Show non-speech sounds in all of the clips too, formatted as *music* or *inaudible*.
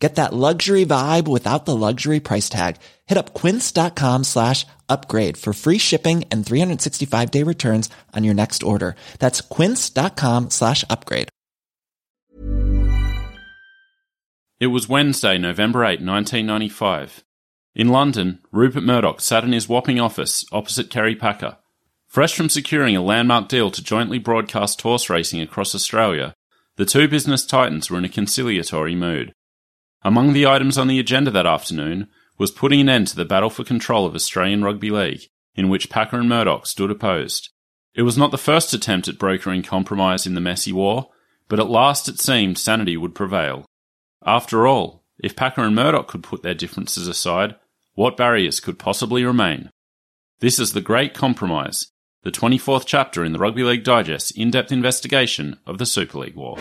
Get that luxury vibe without the luxury price tag. Hit up quince.com slash upgrade for free shipping and 365 day returns on your next order. That's quince.com slash upgrade. It was Wednesday, November 8, 1995. In London, Rupert Murdoch sat in his whopping office opposite Kerry Packer. Fresh from securing a landmark deal to jointly broadcast horse racing across Australia, the two business titans were in a conciliatory mood. Among the items on the agenda that afternoon was putting an end to the battle for control of Australian Rugby League, in which Packer and Murdoch stood opposed. It was not the first attempt at brokering compromise in the messy war, but at last it seemed sanity would prevail. After all, if Packer and Murdoch could put their differences aside, what barriers could possibly remain? This is The Great Compromise, the 24th chapter in the Rugby League Digest in depth investigation of the Super League War.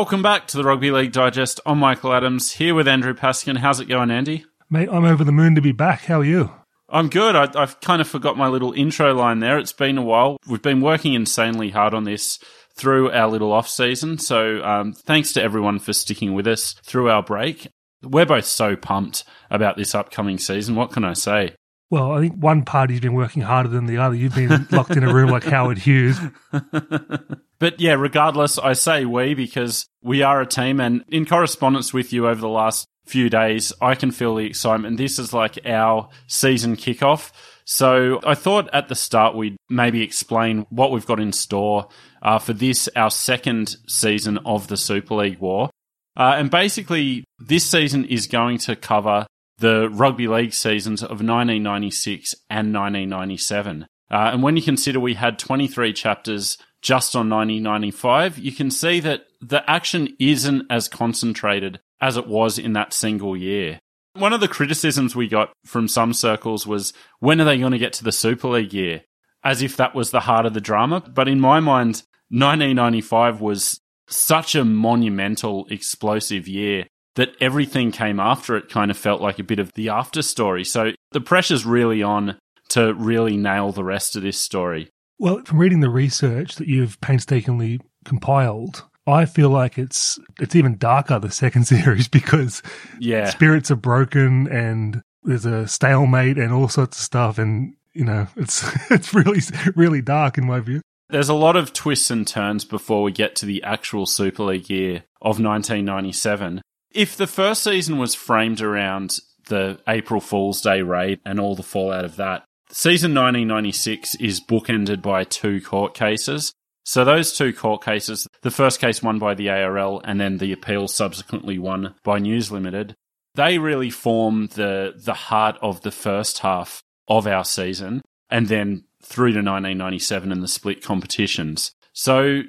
Welcome back to the Rugby League Digest. I'm Michael Adams, here with Andrew Paskin. How's it going, Andy? Mate, I'm over the moon to be back. How are you? I'm good. I, have kind of forgot my little intro line there. It's been a while. We've been working insanely hard on this through our little off season. So um, thanks to everyone for sticking with us through our break. We're both so pumped about this upcoming season. What can I say? Well, I think one party's been working harder than the other. You've been locked in a room like Howard Hughes. *laughs* but yeah, regardless, I say we because we are a team and in correspondence with you over the last few days, I can feel the excitement. This is like our season kickoff. So I thought at the start we'd maybe explain what we've got in store uh, for this, our second season of the Super League War. Uh, and basically, this season is going to cover the rugby league seasons of 1996 and 1997. Uh, and when you consider we had 23 chapters just on 1995, you can see that the action isn't as concentrated as it was in that single year. One of the criticisms we got from some circles was when are they going to get to the Super League year? As if that was the heart of the drama. But in my mind, 1995 was such a monumental, explosive year that everything came after it kind of felt like a bit of the after story. So the pressure's really on to really nail the rest of this story. Well, from reading the research that you've painstakingly compiled, I feel like it's it's even darker the second *laughs* series because yeah, spirits are broken and there's a stalemate and all sorts of stuff and you know *laughs* it's it's really really dark in my view. There's a lot of twists and turns before we get to the actual Super League year of 1997. If the first season was framed around the April Fool's Day raid and all the fallout of that, season 1996 is bookended by two court cases. So those two court cases, the first case won by the ARL and then the appeal subsequently won by News Limited, they really form the the heart of the first half of our season and then through to 1997 and the split competitions. So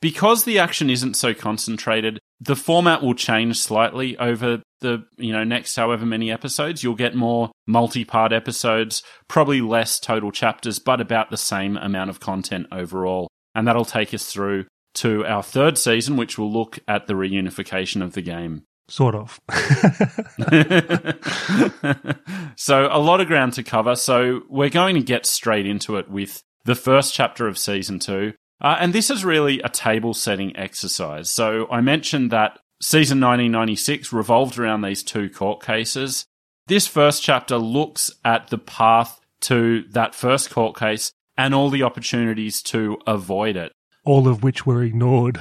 because the action isn't so concentrated, the format will change slightly over the you know next however many episodes you'll get more multi-part episodes probably less total chapters but about the same amount of content overall. And that'll take us through to our third season which will look at the reunification of the game. Sort of. *laughs* So a lot of ground to cover. So we're going to get straight into it with the first chapter of season 2 uh, and this is really a table setting exercise. So I mentioned that season 1996 revolved around these two court cases. This first chapter looks at the path to that first court case and all the opportunities to avoid it. All of which were ignored.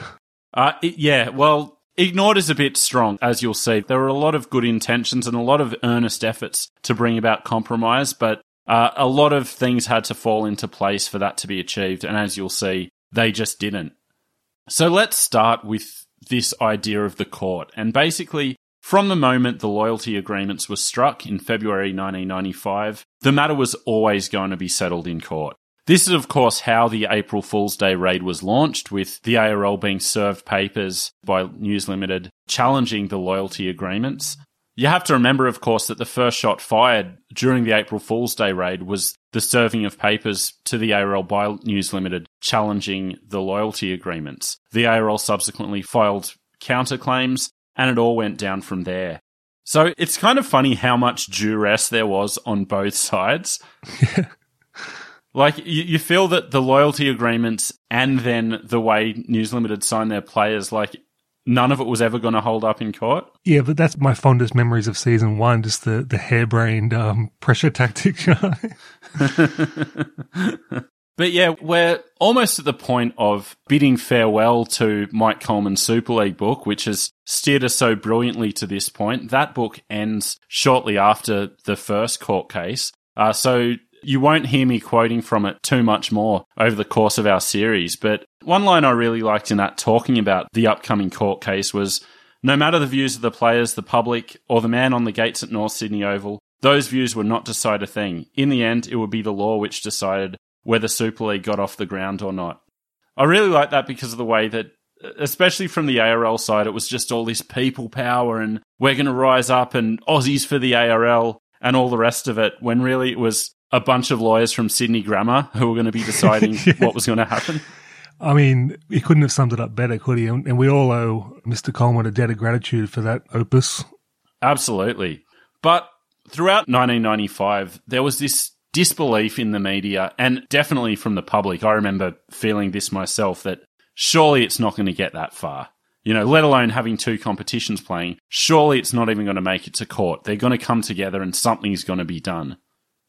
Uh, it, yeah, well, ignored is a bit strong, as you'll see. There were a lot of good intentions and a lot of earnest efforts to bring about compromise, but uh, a lot of things had to fall into place for that to be achieved. And as you'll see, they just didn't. So let's start with this idea of the court. And basically, from the moment the loyalty agreements were struck in February 1995, the matter was always going to be settled in court. This is, of course, how the April Fool's Day raid was launched, with the ARL being served papers by News Limited challenging the loyalty agreements. You have to remember, of course, that the first shot fired during the April Fool's Day raid was the serving of papers to the ARL by News Limited challenging the loyalty agreements. The ARL subsequently filed counterclaims and it all went down from there. So it's kind of funny how much duress there was on both *laughs* sides. *laughs* like you, you feel that the loyalty agreements and then the way News Limited signed their players, like none of it was ever going to hold up in court. Yeah, but that's my fondest memories of season one, just the, the harebrained um, pressure tactic. *laughs* But yeah, we're almost at the point of bidding farewell to Mike Colman's Super League book, which has steered us so brilliantly to this point. That book ends shortly after the first court case. Uh, so you won't hear me quoting from it too much more over the course of our series. But one line I really liked in that talking about the upcoming court case was no matter the views of the players, the public, or the man on the gates at North Sydney Oval, those views would not decide a thing. In the end, it would be the law which decided whether Super League got off the ground or not. I really like that because of the way that, especially from the ARL side, it was just all this people power and we're going to rise up and Aussies for the ARL and all the rest of it, when really it was a bunch of lawyers from Sydney Grammar who were going to be *laughs* deciding what was going to happen. I mean, he couldn't have summed it up better, could he? And we all owe Mr. Colman a debt of gratitude for that opus. Absolutely. But throughout 1995, there was this disbelief in the media and definitely from the public. I remember feeling this myself that surely it's not going to get that far. You know, let alone having two competitions playing, surely it's not even going to make it to court. They're going to come together and something's going to be done.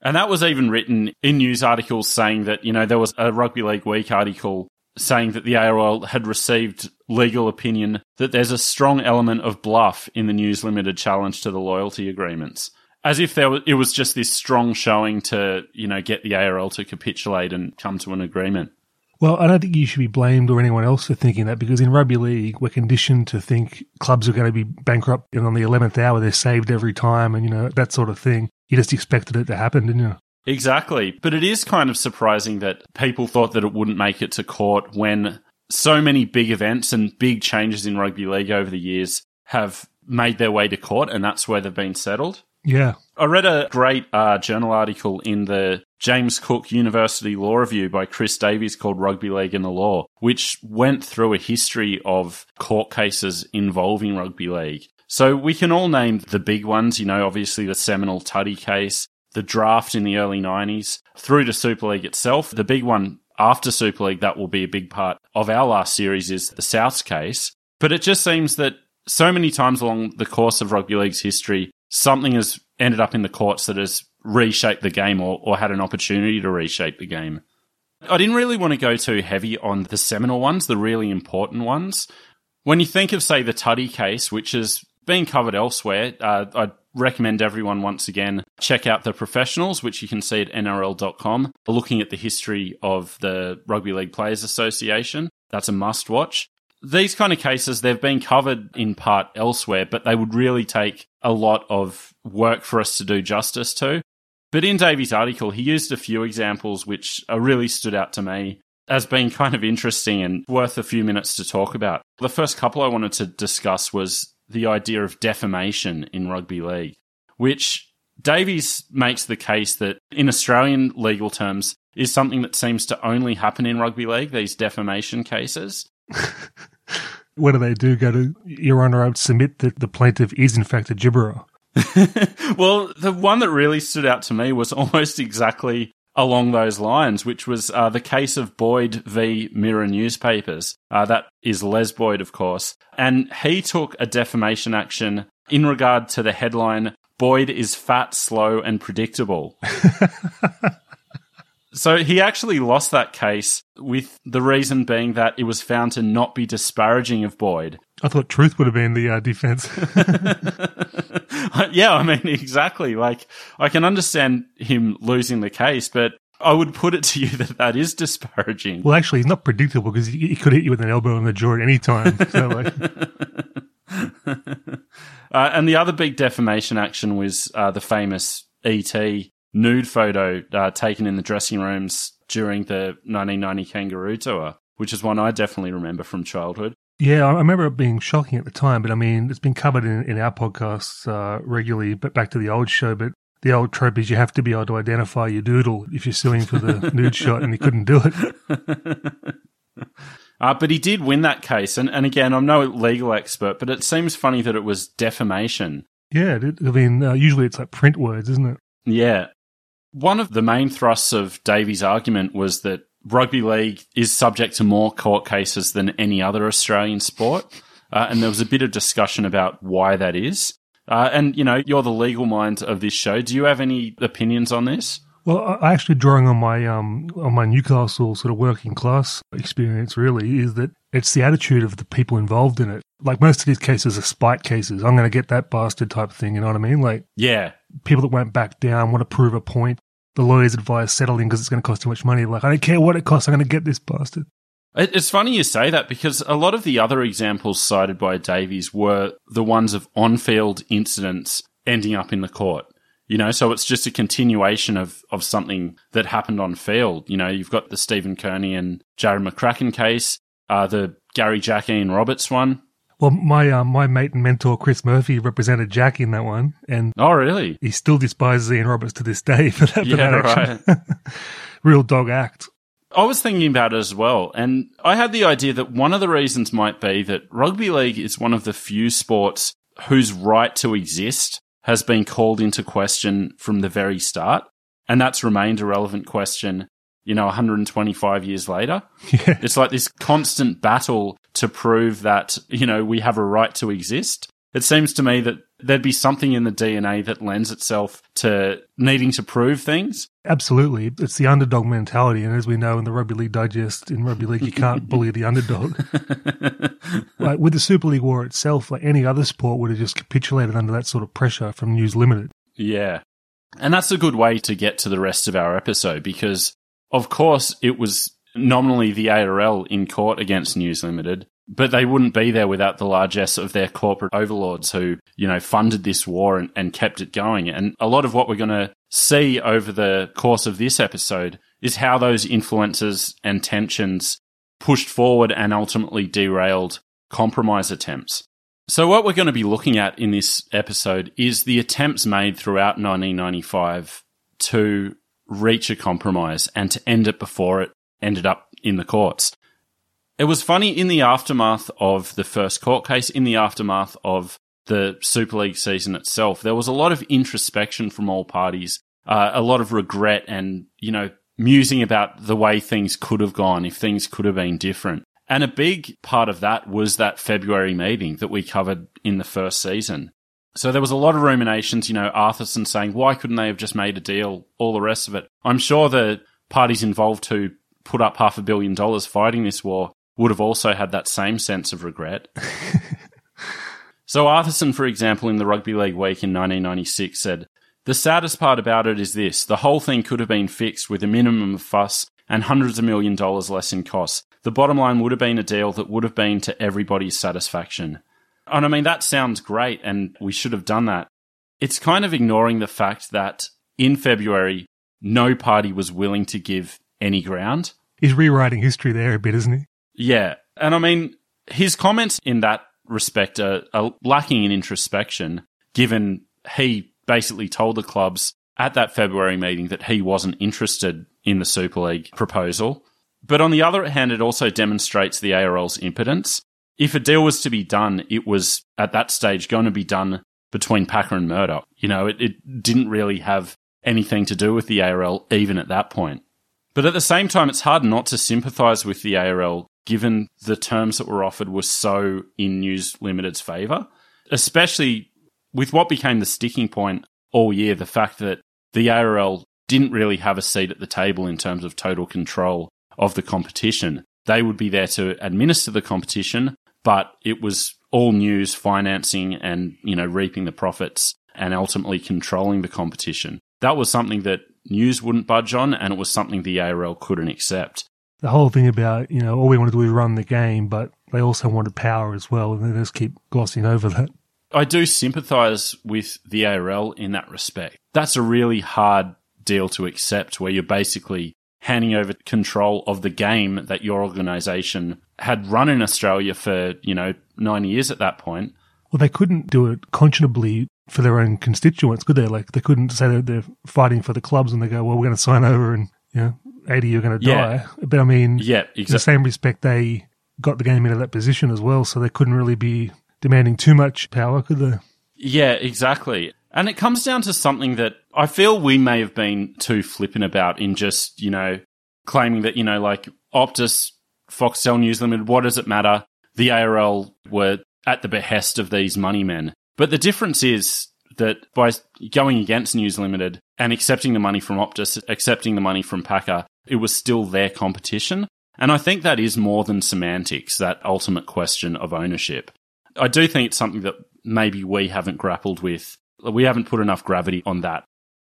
And that was even written in news articles saying that, you know, there was a Rugby League Week article saying that the ARL had received legal opinion that there's a strong element of bluff in the News Limited challenge to the loyalty agreements as if there was, it was just this strong showing to you know get the ARL to capitulate and come to an agreement. Well, I don't think you should be blamed or anyone else for thinking that because in rugby league we're conditioned to think clubs are going to be bankrupt and on the eleventh hour they're saved every time and you know that sort of thing. You just expected it to happen, didn't you? Exactly, but it is kind of surprising that people thought that it wouldn't make it to court when so many big events and big changes in rugby league over the years have made their way to court, and that's where they've been settled. Yeah. I read a great uh, journal article in the James Cook University Law Review by Chris Davies called Rugby League and the Law, which went through a history of court cases involving rugby league. So we can all name the big ones, you know, obviously the seminal Tutty case, the draft in the early 90s, through to Super League itself. The big one after Super League that will be a big part of our last series is the Souths case. But it just seems that so many times along the course of rugby league's history, something has ended up in the courts that has reshaped the game or, or had an opportunity to reshape the game. I didn't really want to go too heavy on the seminal ones, the really important ones. When you think of, say, the Tutty case, which has been covered elsewhere, uh, I'd recommend everyone once again check out the professionals, which you can see at NRL.com, looking at the history of the Rugby League Players Association. That's a must watch these kind of cases, they've been covered in part elsewhere, but they would really take a lot of work for us to do justice to. But in Davies' article, he used a few examples which really stood out to me as being kind of interesting and worth a few minutes to talk about. The first couple I wanted to discuss was the idea of defamation in rugby league, which Davies makes the case that in Australian legal terms is something that seems to only happen in rugby league, these defamation cases. *laughs* what do they do? Go to Your Honour, I would submit that the plaintiff is in fact a gibberer. *laughs* well, the one that really stood out to me was *laughs* almost exactly along those lines, which was uh, the case of Boyd v. Mirror Newspapers. Uh, that is Les Boyd, of course. And he took a defamation action in regard to the headline, Boyd is fat, slow, and predictable. *laughs* So he actually lost that case with the reason being that it was found to not be disparaging of Boyd. I thought truth would have been the uh, defense. *laughs* *laughs* yeah, I mean, *laughs* exactly. Like, I can understand him losing the case, but I would put it to you that that is disparaging. Well, actually, he's not predictable because he, he could hit you with an elbow in the jaw at any time. So, like. uh, and the other big defamation action was uh, the famous ET nude photo uh, taken in the dressing rooms during the 1990 Kangaroo Tour, which is one I definitely remember from childhood. Yeah, I remember it being shocking at the time, but I mean, it's been covered in, in our podcasts uh, regularly, but back to the old show. But the old trope is you have to be able to identify your doodle if you're suing for the *laughs* nude shot, and he couldn't do it. *laughs* Uh, but he did win that case. And, and again, I'm no legal expert, but it seems funny that it was defamation. Yeah, it, I mean, uh, usually it's like print words, isn't it? Yeah. One of the main thrusts of Davies' argument was that rugby league is subject to more court cases than any other Australian sport. Uh, and there was a bit of discussion about why that is. Uh, and, you know, you're the legal mind of this show. Do you have any opinions on this? Well, I actually drawing on my um on my Newcastle sort of working class experience really is that it's the attitude of the people involved in it. Like most of these cases are spite cases. I'm going to get that bastard type thing. You know what I mean? Like Yeah. people that won't back down want to prove a point. The lawyers advise settling because it's going to cost too much money. Like I don't care what it costs. I'm going to get this bastard. It's funny you say that because a lot of the other examples cited by Davies were the ones of on field incidents ending up in the court. You know, so it's just a continuation of, of something that happened on field. You know, you've got the Stephen Kearney and Jarrod McCracken case, uh, the Gary Jack Ian Roberts one. Well, my uh, my mate and mentor Chris Murphy represented Jack in that one, and Oh, really? he still despises Ian Roberts to this day *laughs* for that. for Yeah, that action. *laughs* Real dog act. I was thinking about it as well, and I had the idea that one of the reasons might be that rugby league is one of the few sports whose right to exist has been called into question from the very start, and that's remained a relevant question, you know, 125 years later. *laughs* Yeah. It's like this constant battle to prove that, you know, we have a right to exist. It seems to me that there'd be something in the DNA that lends itself to needing to prove things. Absolutely. It's the underdog mentality. And as we know in the Rugby League Digest, in Rugby League, you can't *laughs* bully the underdog. *laughs* like with the Super League war itself, like any other sport would have just capitulated under that sort of pressure from News Limited. Yeah. And that's a good way to get to the rest of our episode because, of course, it was nominally the ARL in court against News Limited, but they wouldn't be there without the largesse of their corporate overlords who, you know, funded this war and, and kept it going. And a lot of what we're going to see over the course of this episode is how those influences and tensions pushed forward and ultimately derailed compromise attempts. So, what we're going to be looking at in this episode is the attempts made throughout 1995 to reach a compromise and to end it before it ended up in the courts. It was funny in the aftermath of the first court case, in the aftermath of the Super League season itself, there was a lot of introspection from all parties, uh, a lot of regret and, you know, musing about the way things could have gone if things could have been different. And a big part of that was that February meeting that we covered in the first season. So there was a lot of ruminations, you know, Arthurson saying, why couldn't they have just made a deal? All the rest of it. I'm sure the parties involved who put up half a billion dollars fighting this war would have also had that same sense of regret. *laughs* so Arthurson, for example, in the Rugby League Week in 1996 said, the saddest part about it is this. The whole thing could have been fixed with a minimum of fuss and hundreds of million dollars less in costs. The bottom line would have been a deal that would have been to everybody's satisfaction. And I mean, that sounds great, and we should have done that. It's kind of ignoring the fact that in February, no party was willing to give any ground. He's rewriting history there a bit, isn't he? Yeah. And I mean, his comments in that respect are, are lacking in introspection, given he basically told the clubs at that February meeting that he wasn't interested in the Super League proposal. But on the other hand, it also demonstrates the ARL's impotence. If a deal was to be done, it was at that stage going to be done between Packer and Murdoch. You know, it, it didn't really have anything to do with the ARL even at that point. But at the same time, it's hard not to sympathise with the ARL given the terms that were offered were so in News Limited's favour, especially with what became the sticking point all year the fact that the ARL didn't really have a seat at the table in terms of total control of the competition. They would be there to administer the competition, but it was all news financing and, you know, reaping the profits and ultimately controlling the competition. That was something that news wouldn't budge on and it was something the ARL couldn't accept. The whole thing about, you know, all we want to do is run the game, but they also wanted power as well, and they just keep glossing over that. I do sympathise with the ARL in that respect. That's a really hard deal to accept where you're basically handing over control of the game that your organisation had run in Australia for, you know, nine years at that point. Well, they couldn't do it conscionably for their own constituents, could they? Like, they couldn't say that they're fighting for the clubs and they go, well, we're going to sign over and, you know, 80 you're going to Yeah. die. But I mean, Yeah, in the same respect, they got the game into that position as well, so they couldn't really be demanding too much power, could they? Yeah, exactly. And it comes down to something that I feel we may have been too flippant about in just, you know, claiming that, you know, like Optus, Foxtel News Limited, what does it matter? The ARL were at the behest of these money men. But the difference is that by going against News Limited and accepting the money from Optus, accepting the money from Packer, it was still their competition. And I think that is more than semantics, that ultimate question of ownership. I do think it's something that maybe we haven't grappled with. We haven't put enough gravity on that.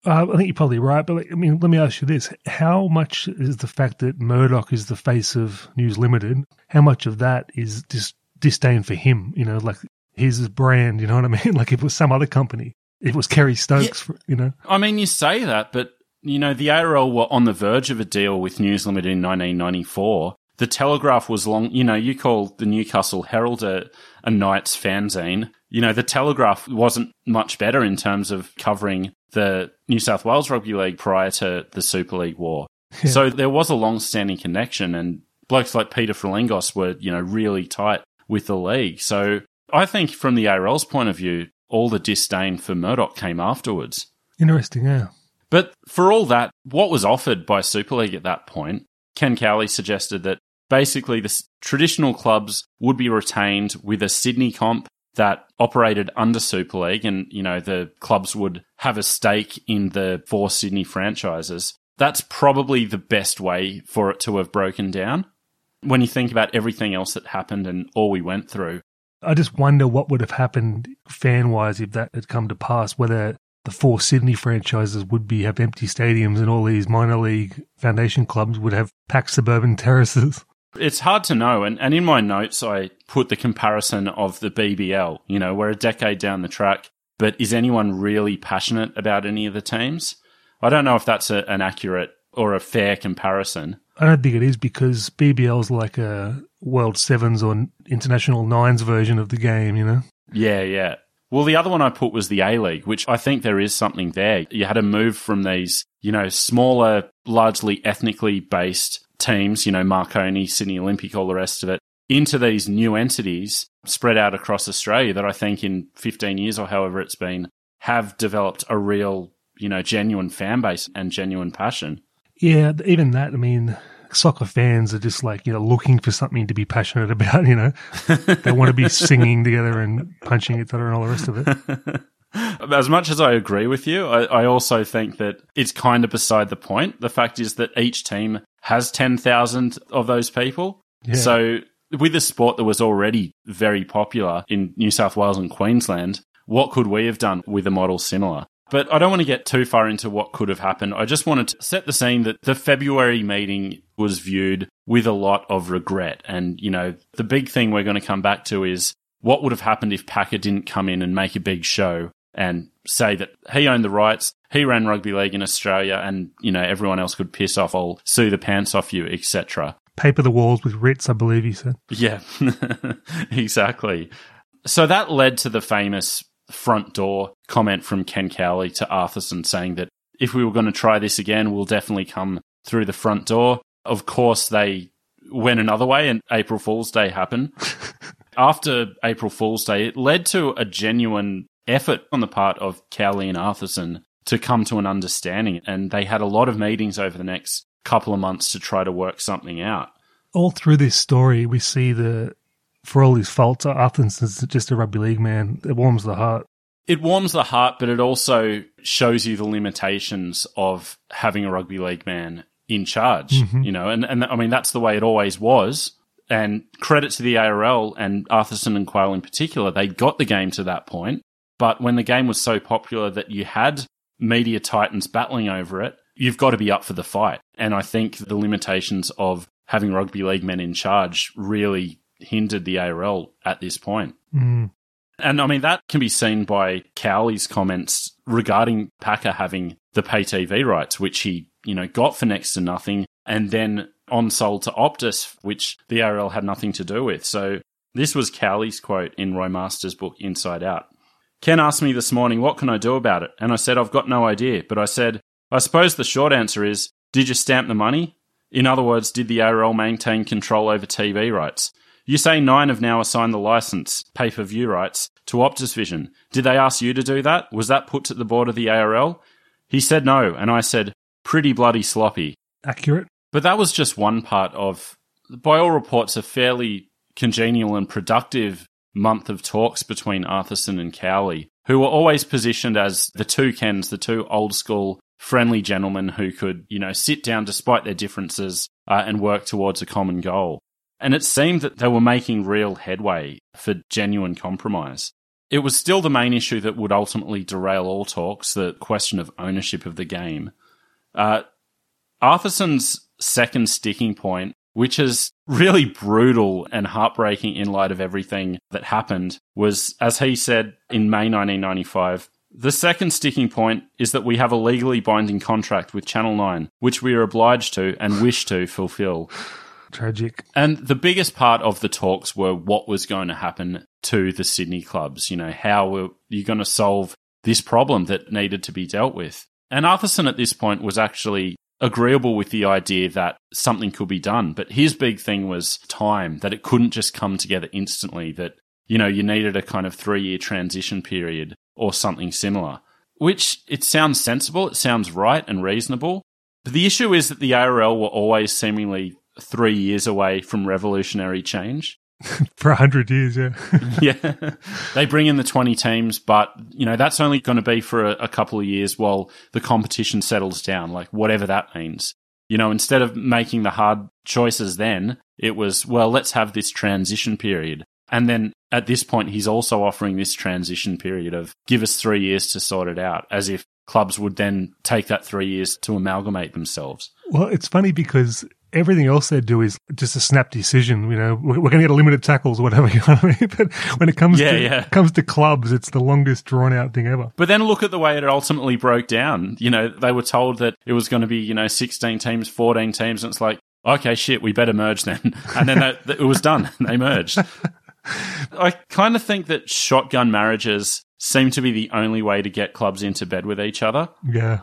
Uh, I think you're probably right, but like, I mean, let me ask you this: How much is the fact that Murdoch is the face of News Limited? How much of that is dis- disdain for him? You know, like his brand. You know what I mean? *laughs* Like if it was some other company, it was Kerry Stokes, for, you know, I mean, you say that, but you know, the ARL were on the verge of a deal with News Limited in 1994. The Telegraph was long. You know, you call the Newcastle Herald a, a Knights fanzine. You know, the Telegraph wasn't much better in terms of covering the New South Wales Rugby League prior to the Super League war. Yeah. So there was a long-standing connection, and blokes like Peter Frilingos were, you know, really tight with the league. So I think from the ARL's point of view, all the disdain for Murdoch came afterwards. interesting. Yeah, But for all that, what was offered by Super League at that point, Ken Cowley suggested that basically the s- traditional clubs would be retained with a Sydney comp that operated under Super League and, you know, the clubs would have a stake in the four Sydney franchises. That's probably the best way for it to have broken down. When you think about everything else that happened and all we went through, I just wonder what would have happened fan wise if that had come to pass. Whether the four Sydney franchises would be have empty stadiums and all these minor league foundation clubs would have packed suburban terraces. *laughs* It's hard to know. And, and in my notes, I put the comparison of the BBL. You know, we're a decade down the track, but is anyone really passionate about any of the teams? I don't know if that's a, an accurate or a fair comparison. I don't think it is because BBL's like a World Sevens or International Nines version of the game, you know? Yeah, yeah. Well, the other one I put was the A League, which I think there is something there. You had to move from these, you know, smaller, largely ethnically based teams, you know, Marconi, Sydney Olympic, all the rest of it, into these new entities spread out across Australia that I think in 15 years or however it's been have developed a real, you know, genuine fan base and genuine passion. Yeah, even that, I mean, soccer fans are just like, you know, looking for something to be passionate about, you know? *laughs* they want to be singing together and punching each other and all the rest of it. *laughs* As much as I agree with you, I, I also think that it's kind of beside the point. The fact is that each team has 10,000 of those people. Yeah. So, with a sport that was already very popular in New South Wales and Queensland, what could we have done with a model similar? But I don't want to get too far into what could have happened. I just wanted to set the scene that the February meeting was viewed with a lot of regret. And, you know, the big thing we're going to come back to is what would have happened if Packer didn't come in and make a big show and say that he owned the rights, he ran rugby league in Australia, and, you know, everyone else could piss off, I'll sue the pants off you, etc. Paper the walls with writs, I believe he said. Yeah, *laughs* exactly. So that led to the famous front door comment from Ken Cowley to Arthurson saying that if we were going to try this again, we'll definitely come through the front door. Of course, they went another way and April Fool's Day happened. *laughs* After April Fool's Day, it led to a genuine effort on the part of Cowley and Arthurson to come to an understanding. And they had a lot of meetings over the next couple of months to try to work something out. All through this story, we see the, for all his faults, Arthur's just a rugby league man. It warms the heart. it warms the heart, but it also shows you the limitations of having a rugby league man in charge. Mm-hmm. You know, and, and I mean that's the way it always was. And credit to the ARL and Arthurson and Quayle in particular, they got the game to that point. But when the game was so popular that you had media titans battling over it, you've got to be up for the fight. And I think the limitations of having rugby league men in charge really hindered the ARL at this point. Mm. And I mean, that can be seen by Cowley's comments regarding Packer having the pay TV rights, which he you know, got for next to nothing and then on sold to Optus, which the ARL had nothing to do with. So this was Cowley's quote in Roy Masters' book Inside Out. Ken asked me this morning, what can I do about it? And I said, I've got no idea. But I said, I suppose the short answer is, did you stamp the money? In other words, did the ARL maintain control over TV rights? You say Nine have now assigned the license, pay per view rights, to Optus Vision. Did they ask you to do that? Was that put to the board of the ARL? He said no, and I said, pretty bloody sloppy. Accurate. But that was just one part of, by all reports, a fairly congenial and productive month of talks between Arthurson and Cowley, who were always positioned as the two Kens, the two old school friendly gentlemen who could, you know, sit down despite their differences uh, and work towards a common goal. And it seemed that they were making real headway for genuine compromise. It was still the main issue that would ultimately derail all talks, the question of ownership of the game. Uh, Arthurson's second sticking point, which is really brutal and heartbreaking in light of everything that happened, was, as he said in May 1995, the second sticking point is that we have a legally binding contract with Channel 9, which we are obliged to and wish to fulfill. Tragic. And the biggest part of the talks were what was going to happen to the Sydney clubs. You know, how were you going to solve this problem that needed to be dealt with? And Arthurson at this point was actually agreeable with the idea that something could be done. But his big thing was time, that it couldn't just come together instantly, that, you know, you needed a kind of three year transition period or something similar. Which it sounds sensible, it sounds right and reasonable. But the issue is that the ARL were always seemingly three years away from revolutionary change. *laughs* For a hundred years, yeah. *laughs* yeah. They bring in the 20 teams, but, you know, that's only going to be for a, a, couple of years while the competition settles down, like whatever that means. You know, instead of making the hard choices then, it was, well, let's have this transition period. And then at this point, he's also offering this transition period of give us three years to sort it out, as if clubs would then take that three years to amalgamate themselves. Well, it's funny because everything else they do is just a snap decision. You know, we're, we're going to get a limited tackles, whatever. *laughs* You know what I mean? But when it comes yeah, to yeah. comes to clubs, it's the longest drawn out thing ever. But then look at the way it ultimately broke down. You know, they were told that it was going to be you know sixteen teams, fourteen teams, and it's like okay, shit, we better merge then. *laughs* And then that, it was done. *laughs* They merged. I kind of think that shotgun marriages seem to be the only way to get clubs into bed with each other. Yeah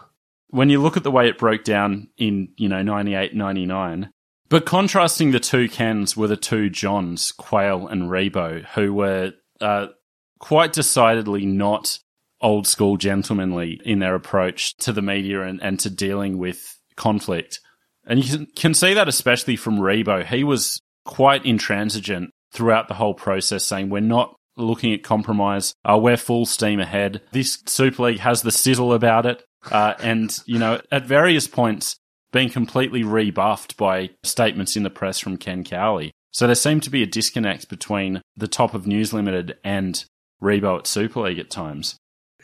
when you look at the way it broke down in, you know, 98, 99, but contrasting the two Kens were the two Johns, Quayle and Ribot, who were uh, quite decidedly not old school gentlemanly in their approach to the media and, and to dealing with conflict. And you can, can see that especially from Ribot. He was quite intransigent throughout the whole process, saying, We're not looking at compromise. Uh, we're full steam ahead. This Super League has the sizzle about it. Uh, and, you know, at various points being completely rebuffed by statements in the press from Ken Cowley. So there seemed to be a disconnect between the top of News Limited and Ribot at Super League at times.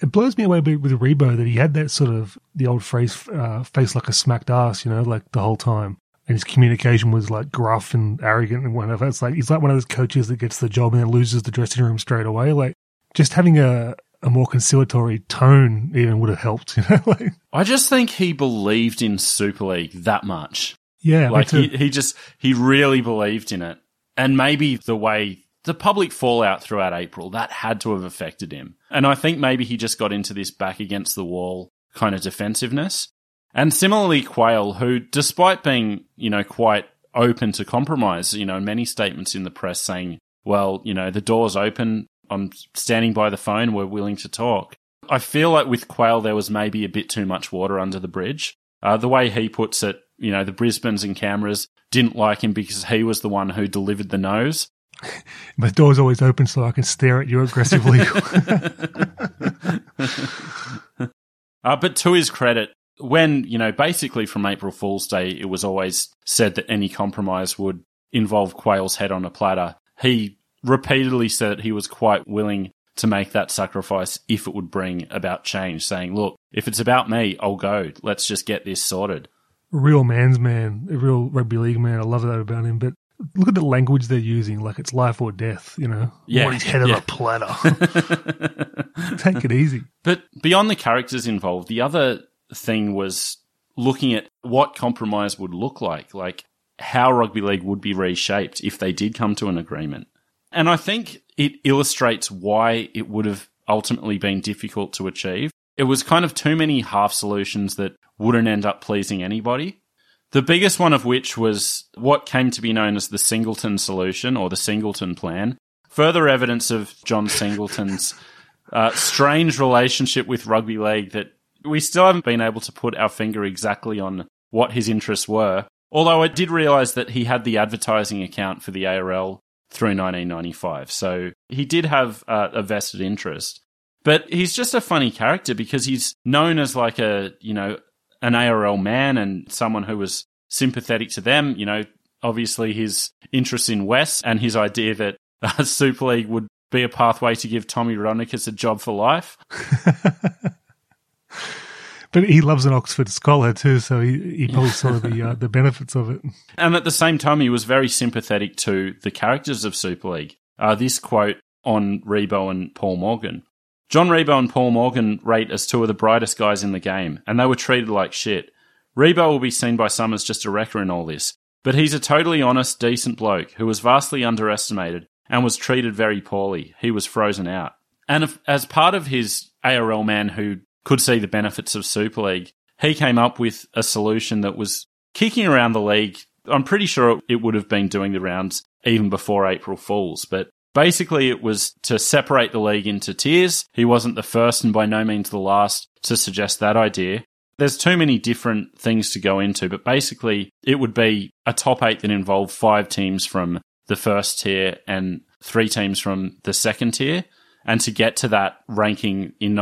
It blows me away with Ribot that he had that sort of the old phrase uh, "face like a smacked ass," you know, like the whole time, and his communication was like gruff and arrogant and whatever. It's like he's like one of those coaches that gets the job and then loses the dressing room straight away. Like just having a a more conciliatory tone even would have helped. *laughs* You know, like, I just think he believed in Super League that much. Yeah, like he he just he really believed in it, and maybe the way the public fallout throughout April that had to have affected him, and I think maybe he just got into this back against the wall kind of defensiveness. And similarly, Quayle, who, despite being, you know, quite open to compromise, you know, many statements in the press saying, well, you know, the door's open. I'm standing by the phone. We're willing to talk. I feel like with Quayle, there was maybe a bit too much water under the bridge. Uh, the way he puts it, you know, the Brisbanes and Canberras didn't like him because he was the one who delivered the nose. *laughs* My door's always open so I can stare at you aggressively. *laughs* uh, but to his credit, when, you know, basically from April Fool's Day, it was always said that any compromise would involve Quayle's head on a platter. He repeatedly said that he was quite willing to make that sacrifice if it would bring about change, saying, look, if it's about me, I'll go. Let's just get this sorted. Real man's man, a real rugby league man. I love that about him. But look at the language they're using, like it's life or death, you know? Yeah. Want his head yeah. on a platter. *laughs* *laughs* Take it easy. But beyond the characters involved, the other thing was looking at what compromise would look like, like how rugby league would be reshaped if they did come to an agreement. And I think it illustrates why it would have ultimately been difficult to achieve. It was kind of too many half solutions that wouldn't end up pleasing anybody. The biggest one of which was what came to be known as the Singleton solution or the Singleton plan. Further evidence of John Singleton's *laughs* uh, strange relationship with rugby league that we still haven't been able to put our finger exactly on what his interests were. Although I did realise that he had the advertising account for the ARL through 1995. So he did have uh, a vested interest. But he's just a funny character because he's known as like a, you know, an ARL man and someone who was sympathetic to them. You know, obviously his interest in West and his idea that uh, *laughs* Super League would be a pathway to give Tommy Raudonikis a job for life. *laughs* but he loves an Oxford scholar too, so he, he probably saw the uh, the benefits of it. And at the same time, he was very sympathetic to the characters of Super League. Uh, this quote on Ribot and Paul Morgan. John Ribot and Paul Morgan rate as two of the brightest guys in the game, and they were treated like shit. Ribot will be seen by some as just a wrecker in all this, but he's a totally honest, decent bloke who was vastly underestimated and was treated very poorly. He was frozen out. And if, as part of his ARL man who could see the benefits of Super League, he came up with a solution that was kicking around the league. I'm pretty sure it would have been doing the rounds even before April Fools, but basically it was to separate the league into tiers. He wasn't the first and by no means the last to suggest that idea. There's too many different things to go into, but basically it would be a top eight that involved five teams from the first tier and three teams from the second tier. And to get to that ranking in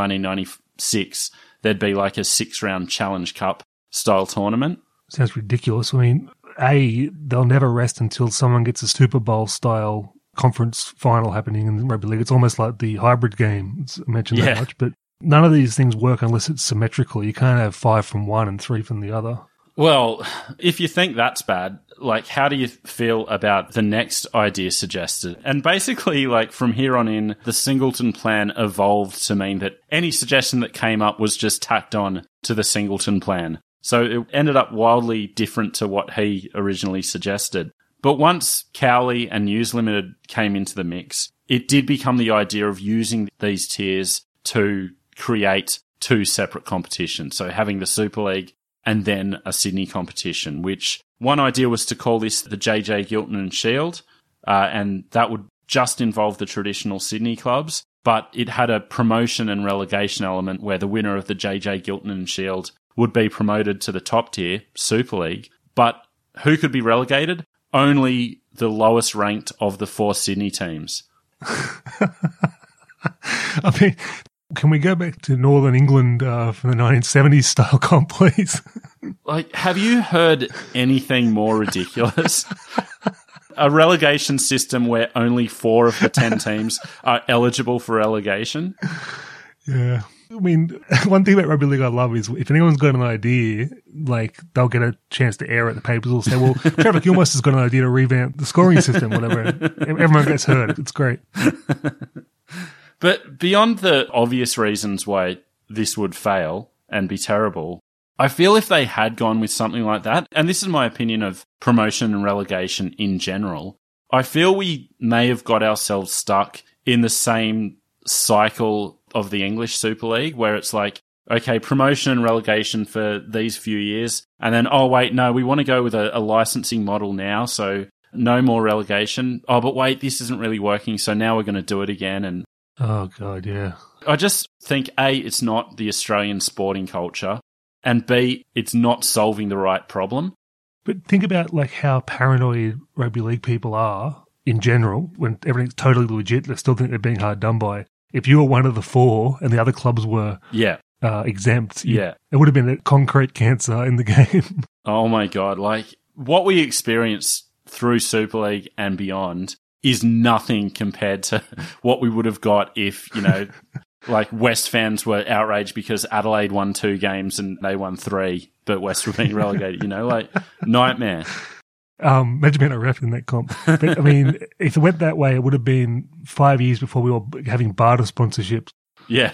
1996, there'd be like a six round challenge cup style tournament. Sounds ridiculous. I mean, A, they'll never rest until someone gets a Super Bowl style conference final happening in rugby league. It's almost like the hybrid game. It's mentioned Yeah. that much, but none of these things work unless it's symmetrical. You can't have five from one and three from the other. Well, if you think that's bad, like, how do you feel about the next idea suggested? And basically, like, from here on in, the Singleton plan evolved to mean that any suggestion that came up was just tacked on to the Singleton plan. So it ended up wildly different to what he originally suggested. But once Cowley and News Limited came into the mix, it did become the idea of using these tiers to create two separate competitions. So having the Super League and then a Sydney competition, which one idea was to call this the JJ Giltinan Shield, uh, and that would just involve the traditional Sydney clubs, but it had a promotion and relegation element where the winner of the JJ Giltinan Shield would be promoted to the top tier, Super League. But who could be relegated? Only the lowest ranked of the four Sydney teams. *laughs* I mean, can we go back to Northern England uh, from the 1970s style *laughs* comp, please? Like, have you heard anything more ridiculous? a relegation system where only four of the 10 teams are eligible for relegation. yeah. I mean, *laughs* one thing about rugby league I love is if anyone's got an idea, like they'll get a chance to air it. The papers will say, "Well, *laughs* Trevor Gillmeister's got an idea to revamp the scoring system, whatever." Everyone gets heard. It's great. But beyond the obvious reasons why this would fail and be terrible, I feel if they had gone with something like that, and this is my opinion of promotion and relegation in general, I feel we may have got ourselves stuck in the same cycle of the English Super League where it's like, okay, promotion and relegation for these few years. And then, oh, wait, no, we want to go with a, a licensing model now. So no more relegation. Oh, but wait, this isn't really working. So now we're going to do it again. And Oh god, yeah. I just think A, it's not the Australian sporting culture. And B, it's not solving the right problem. But think about like how paranoid rugby league people are in general when everything's totally legit. They still think they're being hard done by. If you were one of the four and the other clubs were Yeah. uh, exempt, you- Yeah. it would have been a concrete cancer in the *laughs* game. Oh my God. Like what we experienced through Super League and beyond is nothing compared to *laughs* what we would have got if, you know, *laughs* like West fans were outraged because Adelaide won two games and they won three, but West were being relegated, you know, like nightmare. Um, imagine being a ref in that comp. But I mean, *laughs* if it went that way, it would have been five years before we were having barter sponsorships. Yeah.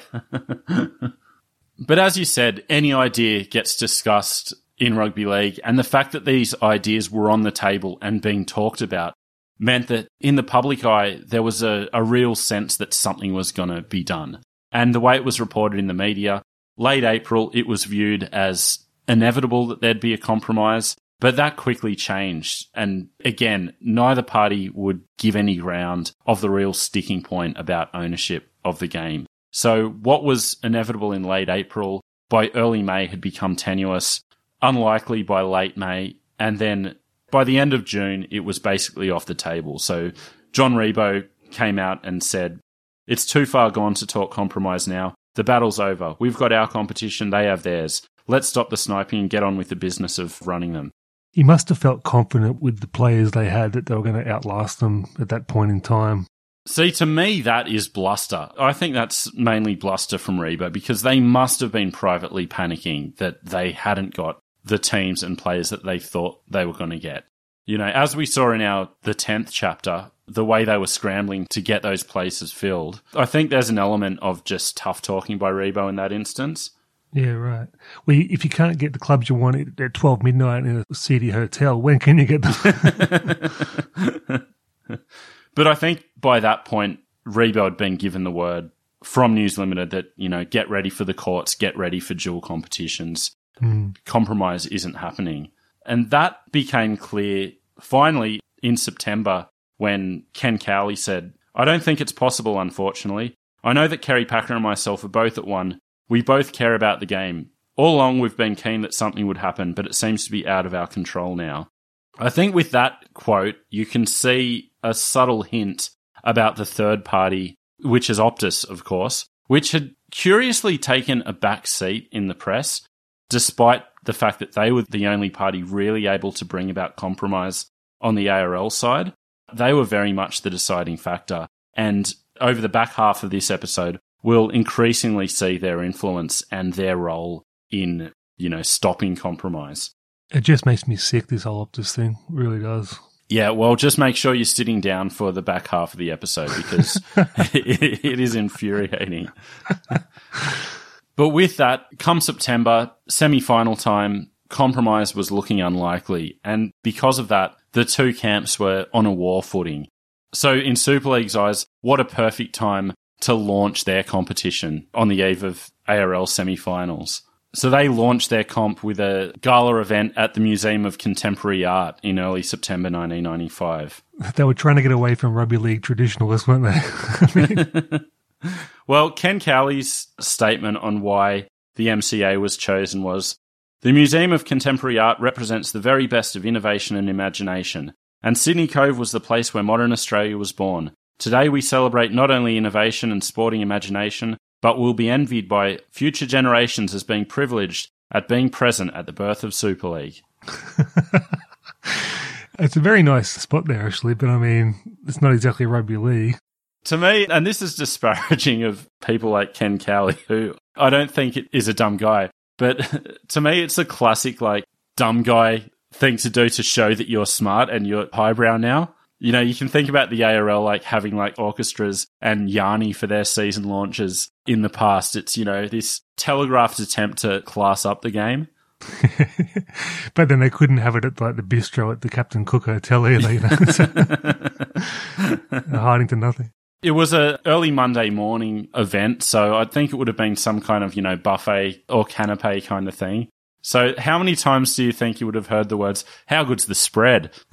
but as you said, any idea gets discussed in rugby league. And the fact that these ideas were on the table and being talked about meant that in the public eye, there was a, a real sense that something was going to be done. And the way it was reported in the media, late April, it was viewed as inevitable that there'd be a compromise. But that quickly changed. And again, neither party would give any ground of the real sticking point about ownership of the game. So what was inevitable in late April by early May had become tenuous, unlikely by late May, and then by the end of June, it was basically off the table. So John Ribot came out and said, It's too far gone to talk compromise now. The battle's over. We've got our competition, they have theirs. Let's stop the sniping and get on with the business of running them. He must have felt confident with the players they had that they were going to outlast them at that point in time. See, to me, that is bluster. I think that's mainly bluster from Ribot because they must have been privately panicking that they hadn't got the teams and players that they thought they were going to get. You know, as we saw in our the 10th chapter, the way they were scrambling to get those places filled. I think there's an element of just tough talking by Ribot in that instance. Yeah, right. Well, if you can't get the clubs you want at 12 midnight in a seedy hotel, when can you get them? *laughs* but I think by that point, Ribot had been given the word from News Limited that, you know, get ready for the courts, get ready for dual competitions. Mm. Compromise isn't happening. And that became clear finally in September when Ken Cowley said, I don't think it's possible, unfortunately. I know that Kerry Packer and myself are both at one. We both care about the game. All along, we've been keen that something would happen, but it seems to be out of our control now. I think with that quote, you can see a subtle hint about the third party, which is Optus, of course, which had curiously taken a back seat in the press despite the fact that they were the only party really able to bring about compromise on the ARL side, they were very much the deciding factor. And over the back half of this episode, we'll increasingly see their influence and their role in, you know, stopping compromise. It just makes me sick, this whole Optus thing. It really does. Yeah, well, just make sure you're sitting down for the back half of the episode because it, *laughs* *laughs* it is infuriating. *laughs* But with that, come September, semi final time, compromise was looking unlikely. And because of that, the two camps were on a war footing. So, in Super League's eyes, what a perfect time to launch their competition on the eve of ARL semi finals. So, they launched their comp with a gala event at the Museum of Contemporary Art in early September 1995. They were trying to get away from rugby league traditionalists, weren't they? *laughs* *laughs* Well, Ken Cowley's statement on why the MCA was chosen was The Museum of Contemporary Art represents the very best of innovation and imagination, and Sydney Cove was the place where modern Australia was born. Today we celebrate not only innovation and sporting imagination, but will be envied by future generations as being privileged at being present at the birth of Super League. *laughs* it's a very nice spot there, actually, but I mean, it's not exactly rugby league. To me, and this is disparaging of people like Ken Cowley, who I don't think is a dumb guy, but *laughs* to me, it's a classic, like, dumb guy thing to do to show that you're smart and you're highbrow now. You know, you can think about the ARL like having like orchestras and Yanni for their season launches in the past. It's, you know, this telegraphed attempt to class up the game. *laughs* *laughs* but then they couldn't have it at like the bistro at the Captain Cook Hotel either. You know? hiding to nothing. It was a early Monday morning event, so I think it would have been some kind of, you know, buffet or canapé kind of thing. So how many times do you think you would have heard the words, how good's the spread? *laughs*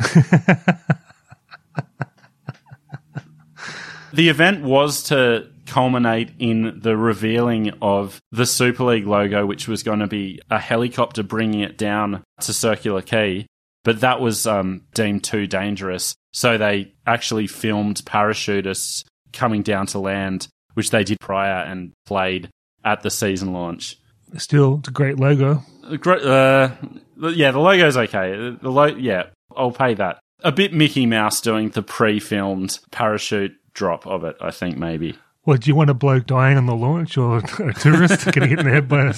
the event was to culminate in the revealing of the Super League logo, which was going to be a helicopter bringing it down to Circular Quay. But that was um, deemed too dangerous. So they actually filmed parachutists coming down to land, which they did prior and played at the season launch. Still, it's a great logo. Uh, yeah, the logo's okay. The lo- yeah, I'll pay that. A bit Mickey Mouse doing the pre-filmed parachute drop of it. I think maybe. Well, do you want a bloke dying on the launch or *laughs* a tourist getting hit in the head by a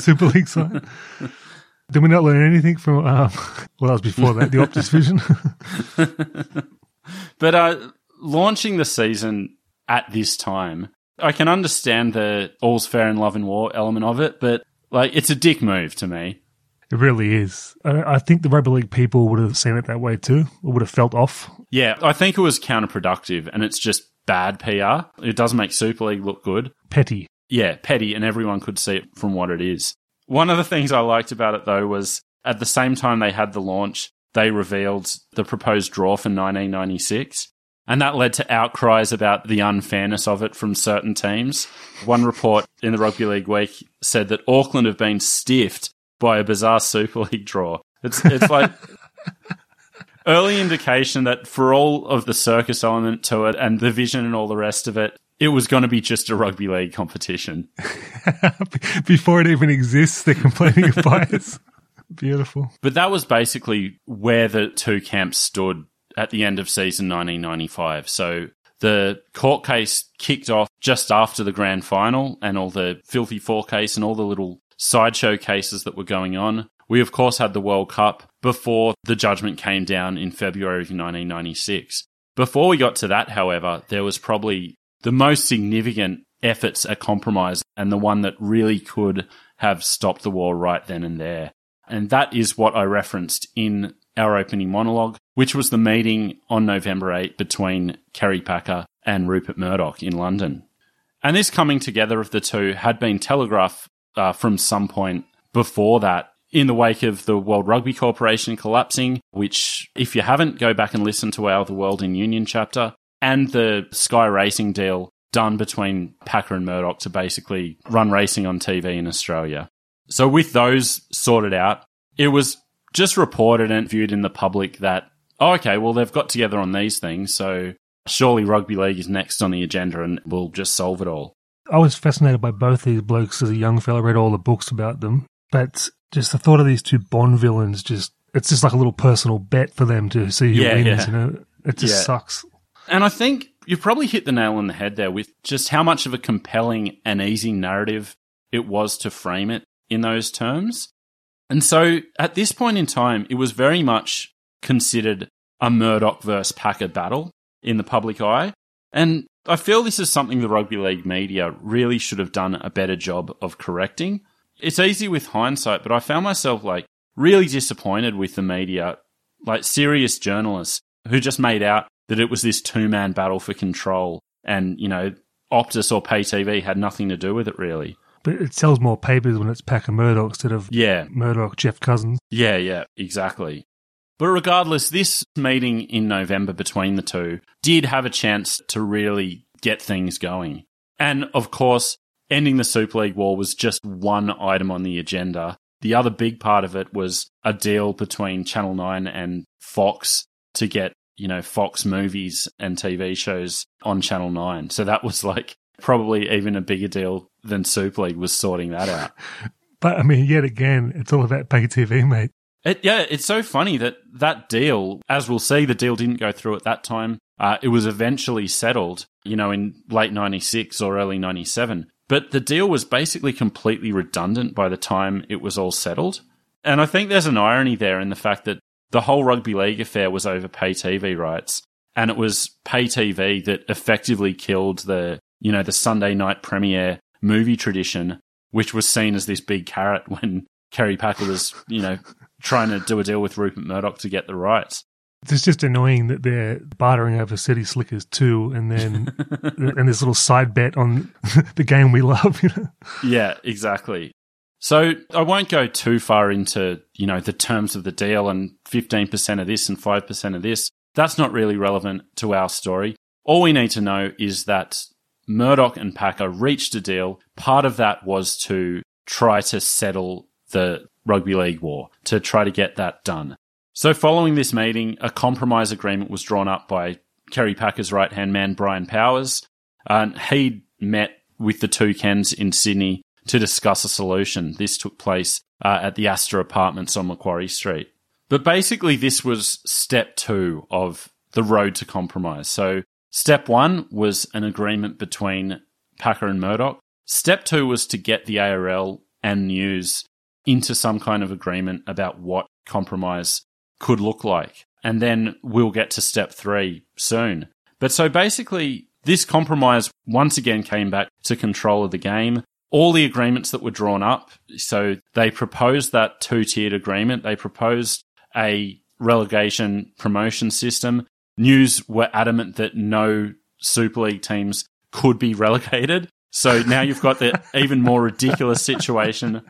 Super League sign? *laughs* Did we not learn anything from, um, well, that was before that, the Optus Vision? *laughs* but uh, launching the season at this time, I can understand the all's fair in love and war element of it, but like it's a dick move to me. It really is. I, think the rugby league people would have seen it that way too, or would have felt off. Yeah, I think it was counterproductive and it's just bad PR. It does make Super League look good. Petty. Yeah, petty, and everyone could see it from what it is. One of the things I liked about it, though, was at the same time they had the launch, they revealed the proposed draw for 1996. And that led to outcries about the unfairness of it from certain teams. One report in the Rugby League Week said that Auckland have been stiffed by a bizarre Super League draw. It's, it's like *laughs* early indication that for all of the circus element to it and the vision and all the rest of it, it was going to be just a rugby league competition. *laughs* Before it even exists, they're complaining of bias. *laughs* Beautiful. But that was basically where the two camps stood at the end of season 1995. So the court case kicked off just after the grand final and all the filthy four case and all the little sideshow cases that were going on. We, of course, had the World Cup before the judgment came down in February of 1996. Before we got to that, however, there was probably the most significant efforts at compromise and the one that really could have stopped the war right then and there. And that is what I referenced in our opening monologue, which was the meeting on November 8 between Kerry Packer and Rupert Murdoch in London. And this coming together of the two had been telegraphed uh, from some point before that in the wake of the World Rugby Corporation collapsing, which, if you haven't, go back and listen to our The World in Union chapter, and the Sky Racing deal done between Packer and Murdoch to basically run racing on TV in Australia. So, with those sorted out, it was just reported and viewed in the public that, oh, okay, well, they've got together on these things, so surely rugby league is next on the agenda and we'll just solve it all. I was fascinated by both these blokes as a young fella, read all the books about them, but just the thought of these two Bond villains just it's just like a little personal bet for them to see who Yeah, wins, yeah. you know. It just Yeah. sucks. And I think you've probably hit the nail on the head there with just how much of a compelling and easy narrative it was to frame it in those terms. And so at this point in time, it was very much considered a Murdoch versus Packer battle in the public eye. And I feel this is something the rugby league media really should have done a better job of correcting. It's easy with hindsight, but I found myself like really disappointed with the media, like serious journalists who just made out that it was this two man battle for control and, you know, Optus or pay TV had nothing to do with it really. But it sells more papers when it's Packer Murdoch instead of Yeah, Murdoch Geoff Cousins. Yeah, yeah, exactly. But regardless, this meeting in November between the two did have a chance to really get things going. And of course, ending the Super League war was just one item on the agenda. The other big part of it was a deal between Channel 9 and Fox to get, you know, Fox movies and TV shows on Channel 9. So that was like probably even a bigger deal than Super League was sorting that out. *laughs* But I mean, yet again, it's all about pay TV, mate. It, yeah, it's so funny that that deal, as we'll see, the deal didn't go through at that time. Uh, it was eventually settled, you know, in late 96 or early 97. But the deal was basically completely redundant by the time it was all settled. And I think there's an irony there in the fact that the whole rugby league affair was over pay TV rights. And it was pay TV that effectively killed the, you know, the Sunday night premiere movie tradition, which was seen as this big carrot *laughs* when Kerry Packer was, you know, trying to do a deal with Rupert Murdoch to get the rights. It's just annoying that they're bartering over City Slickers too, and then *laughs* and this little side bet on *laughs* the game we love. You know? Yeah, exactly. So I won't go too far into, you know, the terms of the deal and 15% of this and 5% of this. That's not really relevant to our story. All we need to know is that Murdoch and Packer reached a deal. Part of that was to try to settle the rugby league war, to try to get that done. So following this meeting, a compromise agreement was drawn up by Kerry Packer's right hand man, Brian Powers. And he met with the two Kens in Sydney to discuss a solution. This took place uh, at the Astor Apartments on Macquarie Street. But basically, this was step two of the road to compromise. So, step one was an agreement between Packer and Murdoch. Step two was to get the ARL and News into some kind of agreement about what compromise could look like. And then we'll get to step three soon. But so basically, this compromise once again came back to control of the game. all the agreements that were drawn up. So they proposed that two tiered agreement. They proposed a relegation promotion system. News were adamant that no Super League teams could be relegated. So now you've got the *laughs* even more ridiculous situation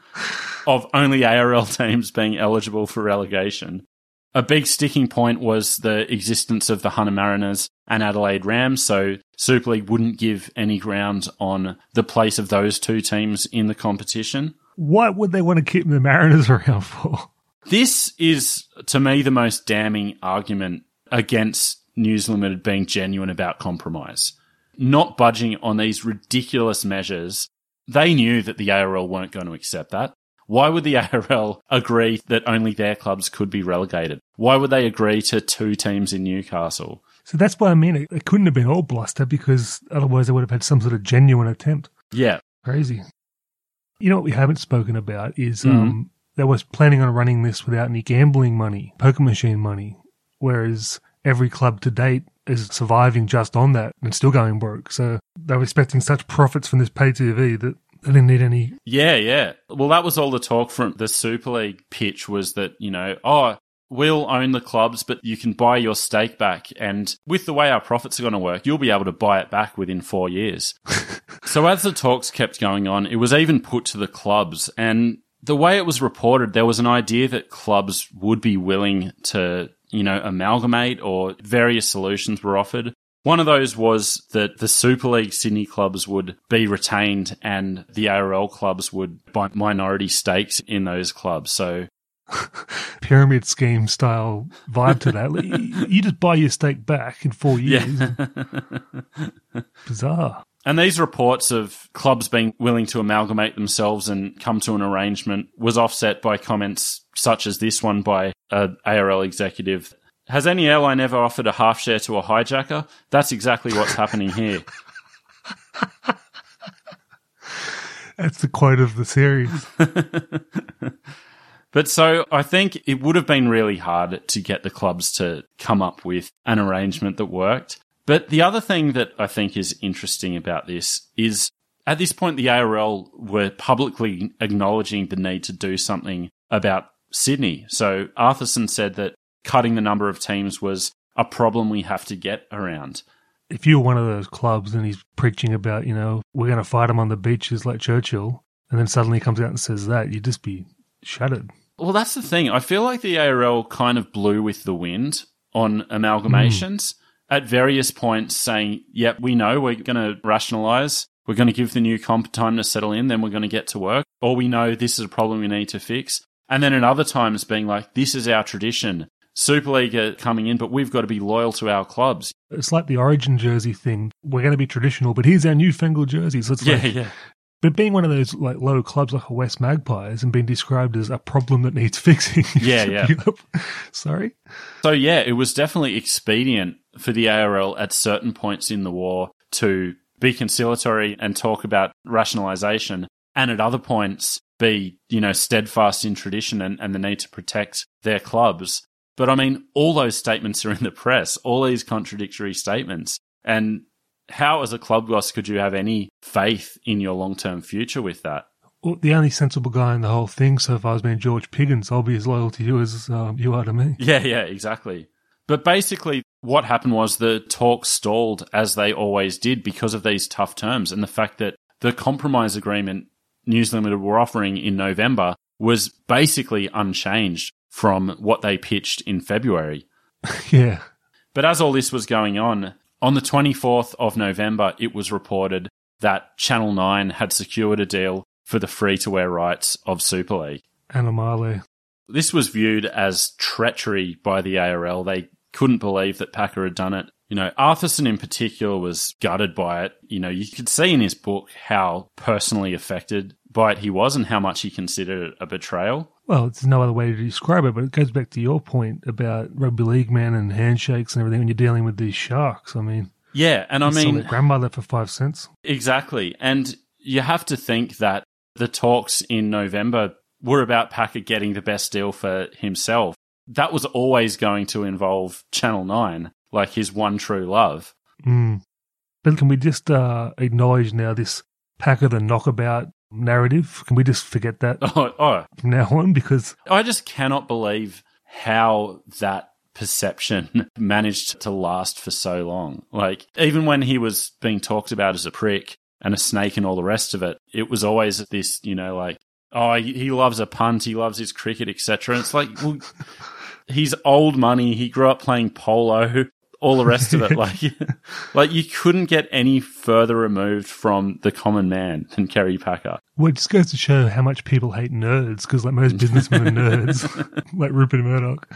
of only ARL teams being eligible for relegation. A big sticking point was the existence of the Hunter Mariners and Adelaide Rams, so Super League wouldn't give any ground on the place of those two teams in the competition. What would they want to keep the Mariners *laughs* around for? This is, to me, the most damning argument against News Limited being genuine about compromise. Not budging on these ridiculous measures. They knew that the ARL weren't going to accept that. Why would the *laughs* ARL agree that only their clubs could be relegated? Why would they agree to two teams in Newcastle? So that's what I mean. It, it couldn't have been all bluster because otherwise they would have had some sort of genuine attempt. Yeah. Crazy. You know what we haven't spoken about is Mhm. um, they was planning on running this without any gambling money, poker machine money, whereas every club to date is surviving just on that and still going broke. So they were expecting such profits from this pay TV that they didn't need any. Yeah, yeah. Well, that was all the talk from the Super League pitch was that, you know, oh, we'll own the clubs, but you can buy your stake back. And with the way our profits are going to work, you'll be able to buy it back within four years. *laughs* so as the talks kept going on, it was even put to the clubs. And the way it was reported, there was an idea that clubs would be willing to, you know, amalgamate or various solutions were offered. One of those was that the Super League Sydney clubs would be retained and the ARL clubs would buy minority stakes in those clubs. So, *laughs* pyramid scheme style vibe to that. you just buy your stake back in four *laughs* years. yeah. Bizarre. And these reports of clubs being willing to amalgamate themselves and come to an arrangement was offset by comments such as this one by a ARL executive. Has any airline ever offered a half share to a hijacker? That's exactly what's happening here. *laughs* That's the quote of the series. *laughs* But so I think it would have been really hard to get the clubs to come up with an arrangement that worked. But the other thing that I think is interesting about this is at this point, the ARL were publicly acknowledging the need to do something about Sydney. So Arthurson said that cutting the number of teams was a problem we have to get around. If you're one of those clubs and he's preaching about, you know, we're going to fight him on the beaches like Churchill, and then suddenly he comes out and says that, you'd just be shattered. Well, that's the thing. I feel like the ARL kind of blew with the wind on amalgamations at various points saying, yep, we know we're going to rationalize. We're going to give the new comp time to settle in. Then we're going to get to work. Or we know this is a problem we need to fix. And then at other times being like, this is our tradition. Super League are coming in, but we've got to be loyal to our clubs. It's like the origin jersey thing. We're going to be traditional, but here's our newfangled jerseys. So it's Yeah, like, yeah. But being one of those like low clubs like a West Magpies and being described as a problem that needs *laughs* fixing. Yeah, yeah. Sorry. So yeah, it was definitely expedient for the ARL at certain points in the war to be conciliatory and talk about rationalization, and at other points be, you know, steadfast in tradition and, and the need to protect their clubs. But I mean, all those statements are in the press, all these contradictory statements. And how, as a club boss, could you have any faith in your long term future with that? Well, the only sensible guy in the whole thing so far has been George Piggins. I'll be as loyal to you as um, you are to me. *laughs* Yeah, yeah, exactly. But basically, what happened was the talks stalled as they always did because of these tough terms and the fact that the compromise agreement News Limited were offering in November was basically unchanged from what they pitched in February. *laughs* yeah. But as all this was going on, on the 24th of November, it was reported that Channel 9 had secured a deal for the free to air rights of Super League. Animale. This was viewed as treachery by the ARL. They couldn't believe that Packer had done it. You know, Arthurson in particular was gutted by it. You know, you could see in his book how personally affected by it he was and how much he considered it a betrayal. Well, there's no other way to describe it, but it goes back to your point about rugby league man and handshakes and everything when you're dealing with these sharks. I mean, Yeah, and I mean, grandmother for five cents. Exactly. And you have to think that the talks in November were about Packer getting the best deal for himself. That was always going to involve Channel 9, like his one true love. Mm. But can we just uh, acknowledge now this Packer the knockabout narrative. Can we just forget that *laughs* Oh, oh, from now on? Because I just cannot believe how that perception *laughs* managed to last for so long. Like, even when he was being talked about as a prick and a snake and all the rest of it, it was always this, you know, like, oh, he he loves a punt, he loves his cricket, etc. It's like, well, *laughs* he's old money, he grew up playing polo, all the rest of it. *laughs* Like, like you couldn't get any further removed from the common man than Kerry Packer. well, it just goes to show how much people hate nerds. Because like most businessmen are nerds, *laughs* like Rupert Murdoch.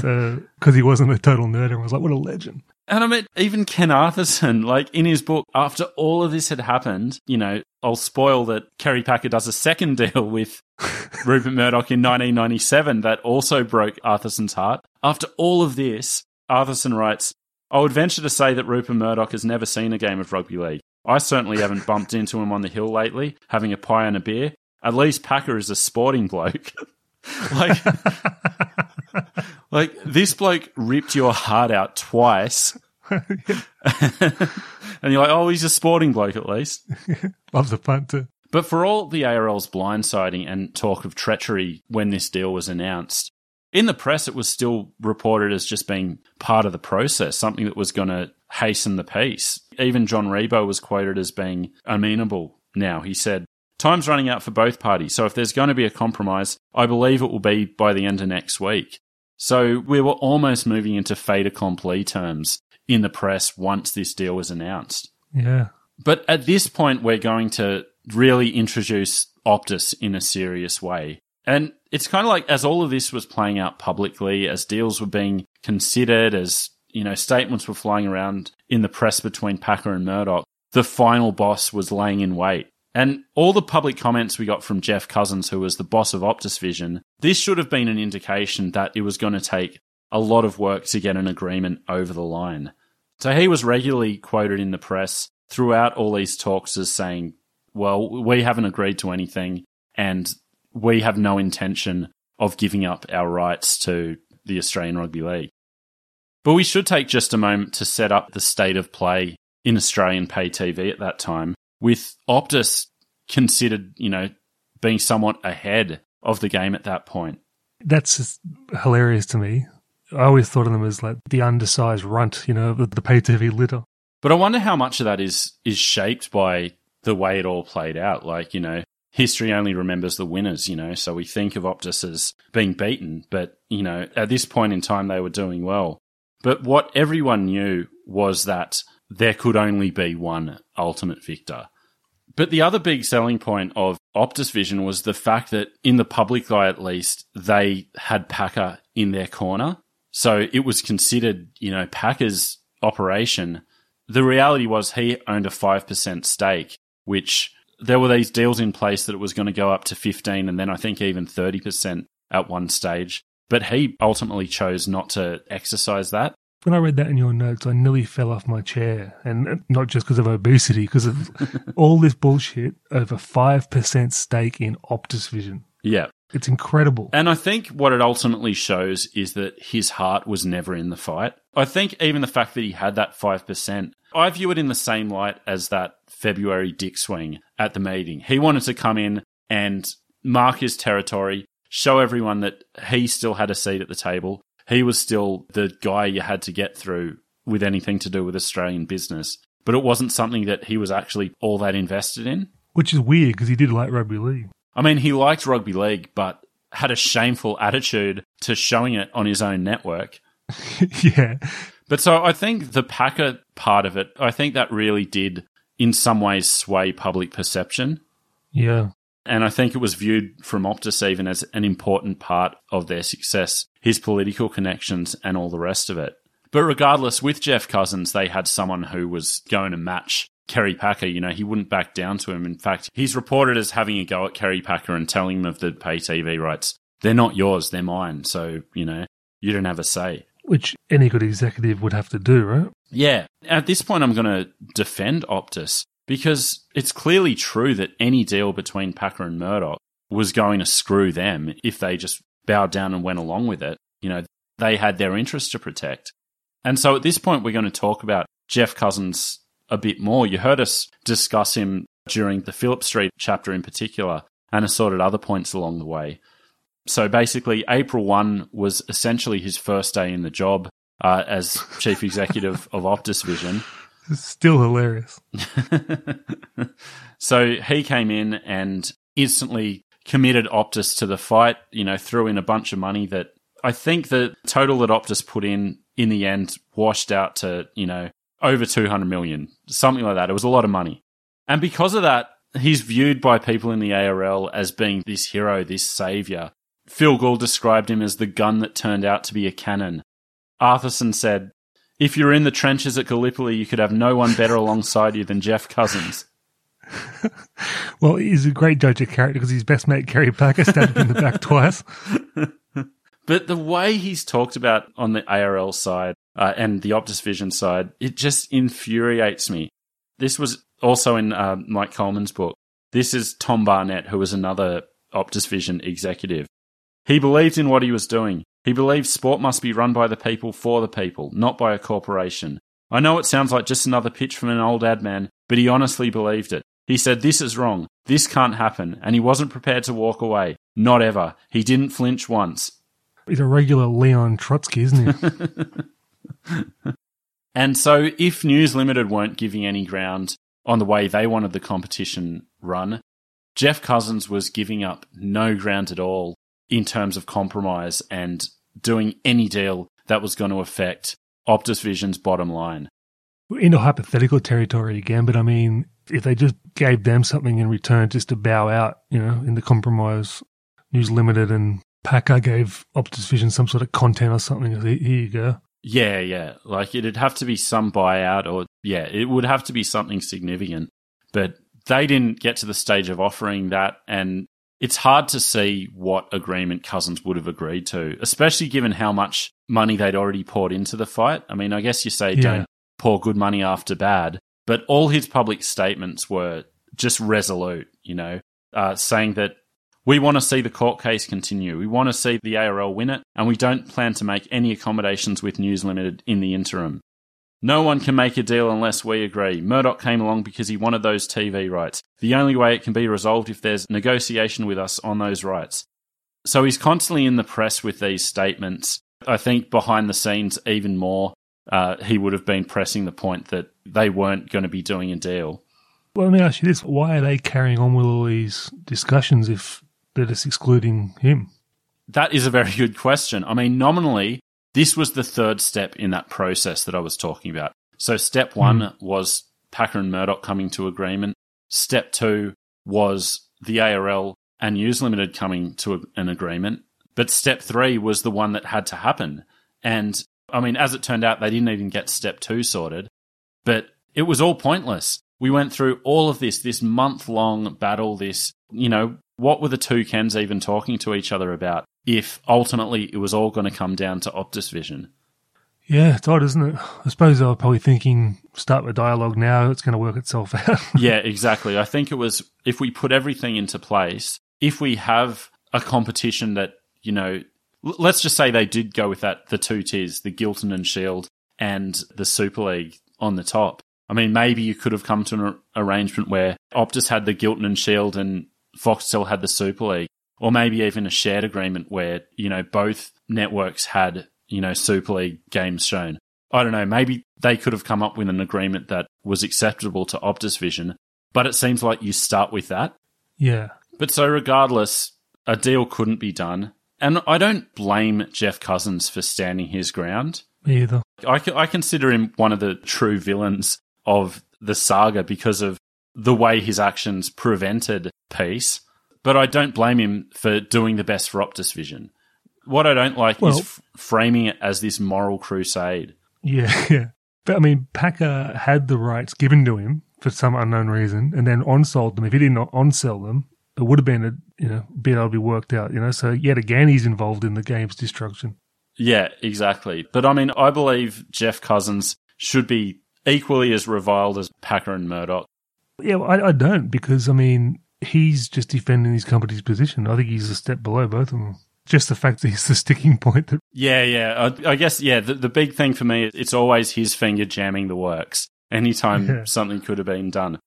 So because he wasn't a total nerd, everyone was like, "What a legend." And I mean, even Ken Arthurson, like in his book, after all of this had happened, you know, I'll spoil that Kerry Packer does a second deal with *laughs* Rupert Murdoch in 1997 that also broke Arthurson's heart. After all of this, Arthurson writes, I would venture to say that Rupert Murdoch has never seen a game of rugby league. I certainly haven't bumped into him on the hill lately, having a pie and a beer. At least Packer is a sporting bloke. *laughs* like, like this bloke ripped your heart out twice. *laughs* and you're like, oh, he's a sporting bloke at least. *laughs* Loves a punter. But for all the ARL's blindsiding and talk of treachery when this deal was announced, in the press it was still reported as just being part of the process, something that was going to hasten the peace. Even John Ribot was quoted as being amenable now. He said, Time's running out for both parties, so if there's going to be a compromise, I believe it will be by the end of next week. So we were almost moving into fait accompli terms in the press once this deal was announced. Yeah. But at this point, we're going to really introduce Optus in a serious way. And it's kind of like as all of this was playing out publicly, as deals were being considered, as you know, statements were flying around in the press between Packer and Murdoch, the final boss was laying in wait. And all the public comments we got from Geoff Cousins, who was the boss of Optus Vision, this should have been an indication that it was going to take a lot of work to get an agreement over the line. So he was regularly quoted in the press throughout all these talks as saying, well, we haven't agreed to anything and we have no intention of giving up our rights to the Australian Rugby League. But we should take just a moment to set up the state of play in Australian pay TV at that time, with Optus considered, you know, being somewhat ahead of the game at that point. That's just hilarious to me. I always thought of them as like the undersized runt, you know, the, the pay TV litter. But I wonder how much of that is is shaped by the way it all played out. Like, you know, history only remembers the winners, you know, so we think of Optus as being beaten, but, you know, at this point in time they were doing well. But what everyone knew was that there could only be one ultimate victor. But the other big selling point of Optus Vision was the fact that, in the public eye at least, they had Packer in their corner. So it was considered, you know, Packer's operation. The reality was he owned a 5% stake, which there were these deals in place that it was going to go up to 15 and then I think even 30% at one stage. But he ultimately chose not to exercise that. When I read that in your notes, I nearly fell off my chair, and not just because of obesity, because of *laughs* all this bullshit over 5% stake in Optus Vision. Yeah. It's incredible. And I think what it ultimately shows is that his heart was never in the fight. I think even the fact that he had that 5%, I view it in the same light as that February dick swing at the meeting. He wanted to come in and mark his territory, show everyone that he still had a seat at the table. He was still the guy you had to get through with anything to do with Australian business. But it wasn't something that he was actually all that invested in. Which is weird because he did like rugby league. I mean, he liked rugby league, but had a shameful attitude to showing it on his own network. *laughs* yeah. But so I think the Packer part of it, I think that really did in some ways sway public perception. Yeah. And I think it was viewed from Optus even as an important part of their success, his political connections and all the rest of it. But regardless, with Geoff Cousins, they had someone who was going to match Kerry Packer. You know, he wouldn't back down to him. In fact, he's reported as having a go at Kerry Packer and telling him of the pay TV rights. They're not yours, they're mine. So, you know, you don't have a say. Which any good executive would have to do, right? Yeah. At this point, I'm going to defend Optus because it's clearly true that any deal between Packer and Murdoch was going to screw them if they just bowed down and went along with it. You know, they had their interests to protect. And so at this point, we're going to talk about Geoff Cousins a bit more. You heard us discuss him during the Phillip Street chapter in particular, and assorted other points along the way. So basically, April 1 was essentially his first day in the job uh, as chief executive of Optus Vision. It's still hilarious. *laughs* so he came in and instantly committed Optus to the fight, you know, threw in a bunch of money that I think the total that Optus put in in the end washed out to, you know, over 200 million, something like that. It was a lot of money. And because of that, he's viewed by people in the ARL as being this hero, this savior. Phil Gould described him as the gun that turned out to be a cannon. Arthurson said, If you're in the trenches at Gallipoli, you could have no one better alongside you than Geoff Cousins. *laughs* well, he's a great judge of character because his best mate, Kerry Packer, stabbed him in the back *laughs* twice. But the way he's talked about on the ARL side uh, and the Optus Vision side, it just infuriates me. This was also in uh, Mike Colman's book. This is Tom Barnett, who was another Optus Vision executive. He believed in what he was doing. He believed sport must be run by the people for the people, not by a corporation. I know it sounds like just another pitch from an old ad man, but he honestly believed it. He said, This is wrong. This can't happen. And he wasn't prepared to walk away. Not ever. He didn't flinch once. He's a regular Leon Trotsky, isn't he? *laughs* and so, if News Limited weren't giving any ground on the way they wanted the competition run, Geoff Cousins was giving up no ground at all in terms of compromise and doing any deal that was going to affect Optus Vision's bottom line. We're into hypothetical territory again, but I mean, if they just gave them something in return just to bow out, you know, in the compromise, News Limited and Packer gave Optus Vision some sort of content or something. Here you go. Yeah, yeah. Like it'd have to be some buyout or, yeah, it would have to be something significant. But they didn't get to the stage of offering that. And it's hard to see what agreement Cousins would have agreed to, especially given how much money they'd already poured into the fight. I mean, I guess you say yeah. don't pour good money after bad, but all his public statements were just resolute, you know, uh, saying that we want to see the court case continue. We want to see the ARL win it, and we don't plan to make any accommodations with News Limited in the interim. No one can make a deal unless we agree. Murdoch came along because he wanted those TV rights. The only way it can be resolved if there's negotiation with us on those rights. So he's constantly in the press with these statements. I think behind the scenes, even more, uh, he would have been pressing the point that they weren't going to be doing a deal. Well, let me ask you this: Why are they carrying on with all these discussions if that is excluding him? That is a very good question. I mean, nominally, this was the third step in that process that I was talking about. So, step one mm. was Packer and Murdoch coming to agreement. Step two was the ARL and News Limited coming to an agreement. But step three was the one that had to happen. And I mean, as it turned out, they didn't even get step two sorted, but it was all pointless. We went through all of this, this month long battle, this, you know, what were the two Kens even talking to each other about if ultimately it was all going to come down to Optus Vision? Yeah, it's odd, isn't it? I suppose they were probably thinking, start the dialogue now, it's going to work itself out. *laughs* yeah, exactly. I think it was if we put everything into place, if we have a competition that, you know, let's just say they did go with that, the two tiers, the Giltinan and Shield and the Super League on the top. I mean, maybe you could have come to an arrangement where Optus had the Giltinan and Shield and Foxtel had the Super League, or maybe even a shared agreement where, you know, both networks had, you know, Super League games shown. I don't know, maybe they could have come up with an agreement that was acceptable to Optus Vision, but it seems like you start with that. Yeah. But so regardless, a deal couldn't be done. And I don't blame Geoff Cousins for standing his ground. Me either. I, I consider him one of the true villains of the saga because of the way his actions prevented peace. But I don't blame him for doing the best for Optus Vision. What I don't like well, is f- framing it as this moral crusade. Yeah, *laughs* yeah. But I mean, Packer had the rights given to him for some unknown reason, and then on sold them. If he didn't on sell them, it would have been a you know bit able to be worked out. You know, so yet again he's involved in the game's destruction. Yeah, exactly. But I mean, I believe Geoff Cousins should be equally as reviled as Packer and Murdoch. Yeah, well, I, I don't because I mean he's just defending his company's position. I think he's a step below both of them. Just the fact that he's the sticking point. That yeah, yeah. I, I guess yeah. The, the big thing for me, it's always his finger jamming the works. Anytime yeah. something could have been done.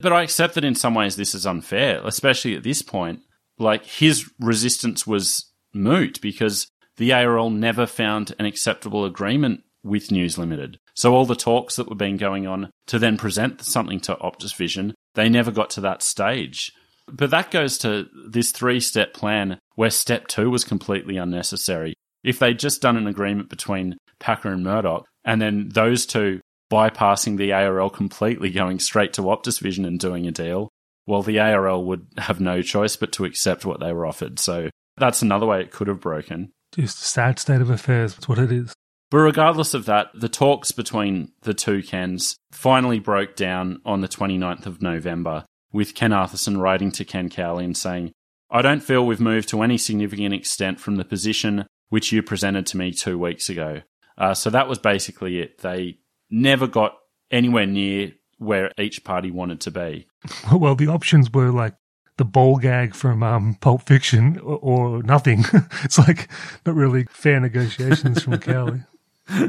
But I accept that in some ways this is unfair, especially at this point. Like his resistance was moot because the ARL never found an acceptable agreement with News Limited. So all the talks that were being going on to then present something to Optus Vision, they never got to that stage. But that goes to this three step plan where step two was completely unnecessary. If they'd just done an agreement between Packer and Murdoch, and then those two bypassing the ARL completely, going straight to Optus Vision and doing a deal, well, the ARL would have no choice but to accept what they were offered. So that's another way it could have broken. Just a sad state of affairs. That's what it is. But regardless of that, the talks between the two Kens finally broke down on the 29th of November, with Ken Arthurson writing to Ken Cowley and saying, I don't feel we've moved to any significant extent from the position which you presented to me two weeks ago. Uh, so that was basically it. They never got anywhere near where each party wanted to be. *laughs* Well, the options were like the ball gag from um, Pulp Fiction or, or nothing. *laughs* it's like not really fair negotiations from *laughs* Cowley. *laughs*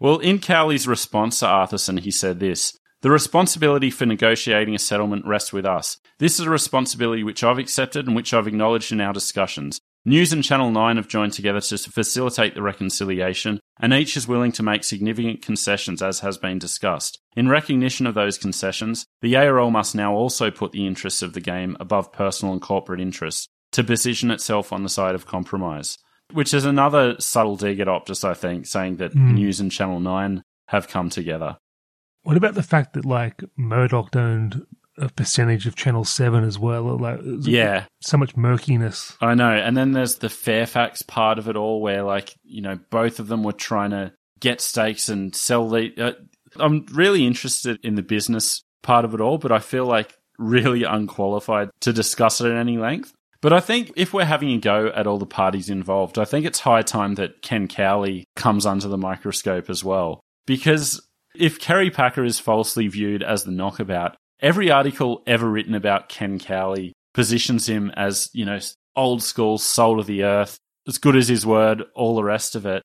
well, in Cowley's response to Arthurson, he said this The responsibility for negotiating a settlement rests with us. This is a responsibility which I've accepted and which I've acknowledged in our discussions. News and Channel 9 have joined together to facilitate the reconciliation, and each is willing to make significant concessions as has been discussed. In recognition of those concessions, the ARL must now also put the interests of the game above personal and corporate interests to position itself on the side of compromise. Which is another subtle dig at Optus, I think, saying that mm. News and Channel 9 have come together. What about the fact that, like, Murdoch owned a percentage of Channel Seven as well. Like, yeah, so much murkiness. I know. And then there's the Fairfax part of it all, where like you know both of them were trying to get stakes and sell the. Uh, I'm really interested in the business part of it all, but I feel like really unqualified to discuss it at any length. But I think if we're having a go at all the parties involved, I think it's high time that Ken Cowley comes under the microscope as well. Because if Kerry Packer is falsely viewed as the knockabout, every article ever written about Ken Cowley positions him as, you know, old school, soul of the earth, as good as his word, all the rest of it.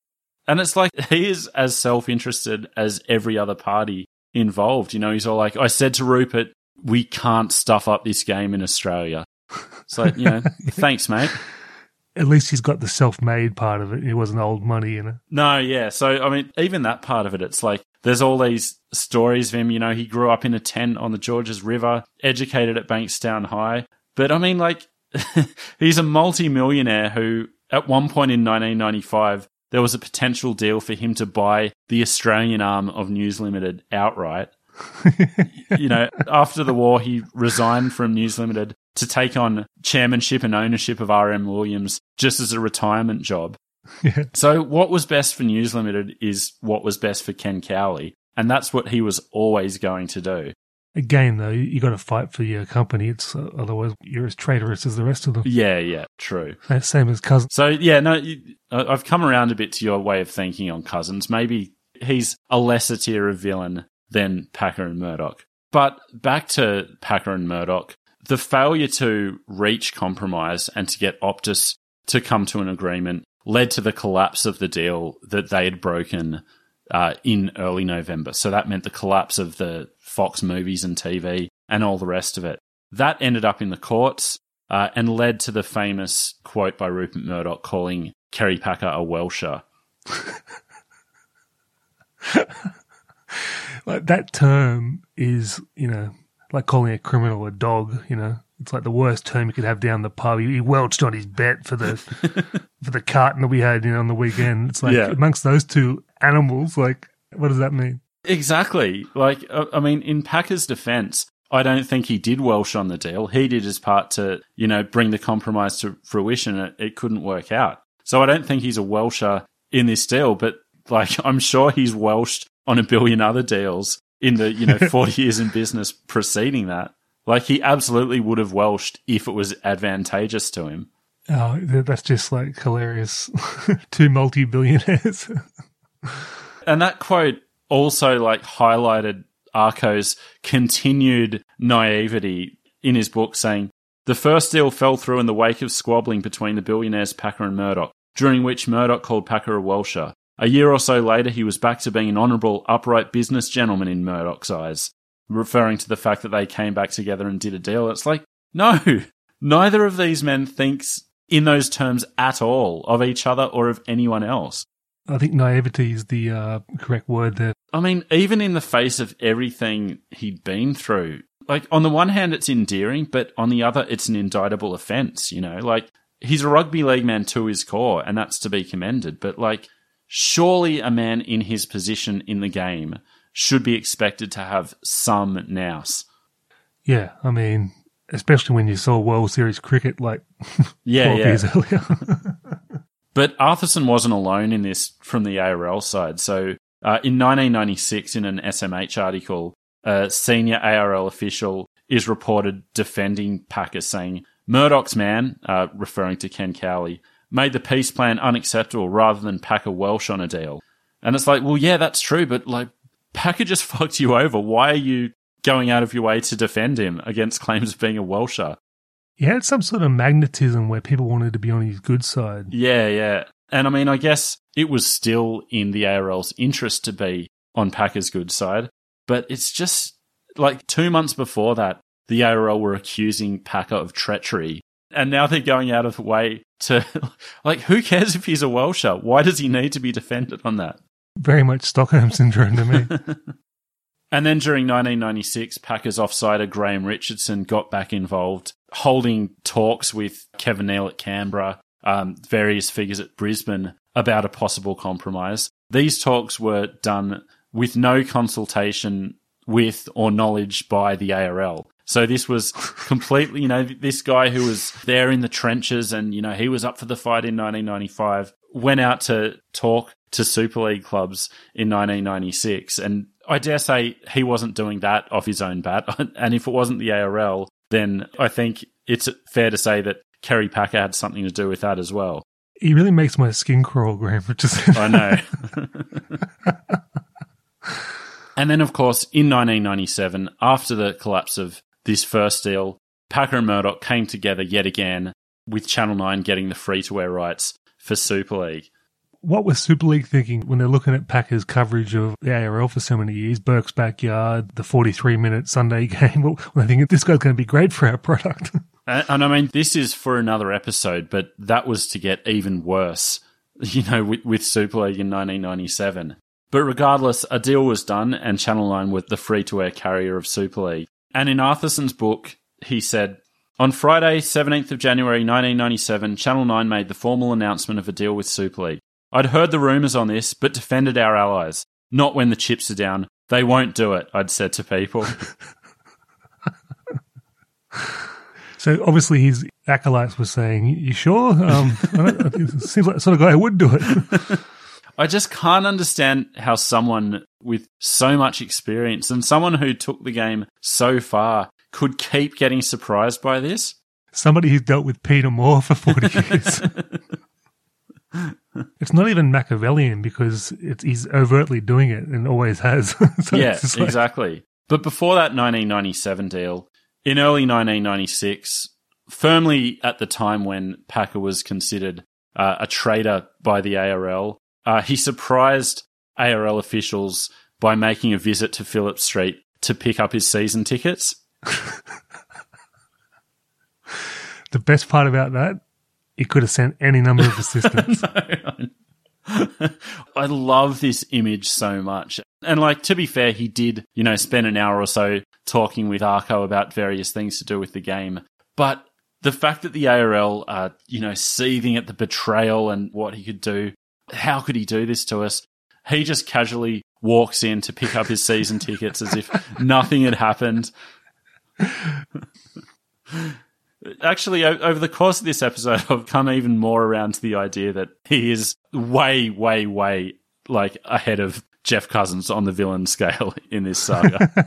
And it's like he is as self interested as every other party involved. You know, he's all like, I said to Rupert, we can't stuff up this game in Australia. It's like, you know, *laughs* thanks, mate. At least he's got the self made part of it. It wasn't old money, you know? No, yeah. So, I mean, even that part of it, it's like there's all these stories of him. You know, he grew up in a tent on the Georges River, educated at Bankstown High. But I mean, like, *laughs* he's a multi-millionaire who, at one point in 1995, there was a potential deal for him to buy the Australian arm of News Limited outright. *laughs* you know, after the war, he resigned from News Limited to take on chairmanship and ownership of RM Williams just as a retirement job. Yeah. So what was best for News Limited is what was best for Ken Cowley, and that's what he was always going to do. Again, though, you got to fight for your company. It's uh, otherwise you're as traitorous as the rest of them. Yeah, yeah, true. Same as Cousins. So yeah, no, you, I've come around a bit to your way of thinking on Cousins. Maybe he's a lesser tier of villain than Packer and Murdoch. But back to Packer and Murdoch, the failure to reach compromise and to get Optus to come to an agreement led to the collapse of the deal that they had broken uh, in early November. So that meant the collapse of the Fox movies and TV and all the rest of it. That ended up in the courts uh, and led to the famous quote by Rupert Murdoch calling Kerry Packer a Welsher. *laughs* like that term is, you know, like calling a criminal a dog, you know. It's like the worst term you could have down the pub. He, he welched on his bet for the *laughs* for the carton that we had you know, on the weekend. It's like yeah. amongst those two animals, like what does that mean? Exactly. Like uh, I mean, in Packer's defense, I don't think he did Welsh on the deal. He did his part to you know bring the compromise to fruition. It, it couldn't work out. So I don't think he's a Welsher in this deal. But like *laughs* I'm sure he's Welshed on a billion other deals in the you know *laughs* 40 years in business preceding that. Like he absolutely would have Welshed if it was advantageous to him. Oh, that's just like hilarious. *laughs* Two multi billionaires. *laughs* and that quote also like highlighted Arko's continued naivety in his book, saying, The first deal fell through in the wake of squabbling between the billionaires Packer and Murdoch, during which Murdoch called Packer a Welsher. A year or so later, he was back to being an honourable, upright business gentleman in Murdoch's eyes. referring to the fact that they came back together and did a deal. It's like, no, *laughs* neither of these men thinks in those terms at all of each other or of anyone else. I think naivety is the uh, correct word there. I mean, even in the face of everything he'd been through, like on the one hand, it's endearing, but on the other, it's an indictable offence, you know? Like, he's a rugby league man to his core, and that's to be commended. But, like, surely a man in his position in the game should be expected to have some nous. Yeah, I mean, especially when you saw World Series cricket like *laughs* Yeah, 12 yeah. years earlier. *laughs* But Arthurson wasn't alone in this from the ARL side. So uh, in 1996, in an SMH article, a senior ARL official is reported defending Packer, saying Murdoch's man, uh, referring to Ken Cowley, made the peace plan unacceptable rather than Packer Welsh on a deal. And it's like, well, yeah, that's true, but like Packer just *laughs* fucked you over. Why are you going out of your way to defend him against claims of being a Welsher? he had some sort of magnetism where people wanted to be on his good side. Yeah, yeah. And I mean, I guess it was still in the ARL's interest to be on Packer's good side, but it's just like two months before that, the ARL were accusing Packer of treachery. And now they're going out of the way to, *laughs* like, who cares if he's a Welsher? Why does he need to be defended on that? Very much Stockholm syndrome to me. *laughs* *laughs* And then during 1996, Packers offsider Graham Richardson got back involved, holding talks with Kevin Neal at Canberra, um, various figures at Brisbane about a possible compromise. These talks were done with no consultation with or knowledge by the ARL. So this was completely, you know, this guy who was there in the trenches and, you know, he was up for the fight in 1995, went out to talk to Super League clubs in 1996. And I dare say he wasn't doing that off his own bat. *laughs* And if it wasn't the ARL, then I think it's fair to say that Kerry Packer had something to do with that as well. he really makes my skin crawl, Graham Richardson. *laughs* I know. *laughs* and then, of course, in 1997, after the collapse of this first deal, Packer and Murdoch came together yet again, with Channel 9 getting the free to air rights for Super League. what was Super League thinking when they're looking at Packers' coverage of the ARL for so many years? Burke's backyard, the 43 minute Sunday *laughs* game. Well, they're thinking this guy's going to be great for our product. *laughs* And, and I mean, this is for another episode, but that was to get even worse, *laughs* you know, with, with Super League in 1997. But regardless, a deal was done, and Channel 9 was the free to air carrier of Super League. And in Arthurson's book, he said, on Friday, 17th of January 1997, Channel 9 made the formal announcement of a deal with Super League. I'd heard the rumours on this, but defended our allies. Not when the chips are down. They won't do it, I'd said to people. *laughs* so obviously his acolytes were saying, "You sure? Um, I don't- it seems like the sort of guy who would do it." *laughs* I just can't understand how someone with so much experience and someone who took the game so far could keep getting surprised by this. Somebody who's dealt with Peter Moore for 40 *laughs* years. it's not even Machiavellian because it's, he's overtly doing it and always has. *laughs* so yeah, like- exactly. But before that 1997 deal, in early 1996, firmly at the time when Packer was considered uh, a traitor by the ARL, uh, he surprised ARL officials by making a visit to Phillip Street to pick up his season tickets. *laughs* The best part about that, he could have sent any number of *laughs* assistants. *laughs* I love this image so much. And like to be fair, he did, you know, spend an hour or so talking with Arko about various things to do with the game. But the fact that the ARL are, you know, seething at the betrayal and what he could do, how could he do this to us? He just casually walks in to pick up his season tickets as if nothing had happened. Actually, over the course of this episode, I've come even more around to the idea that he is way, way, way like ahead of Geoff Cousins on the villain scale in this saga. *laughs*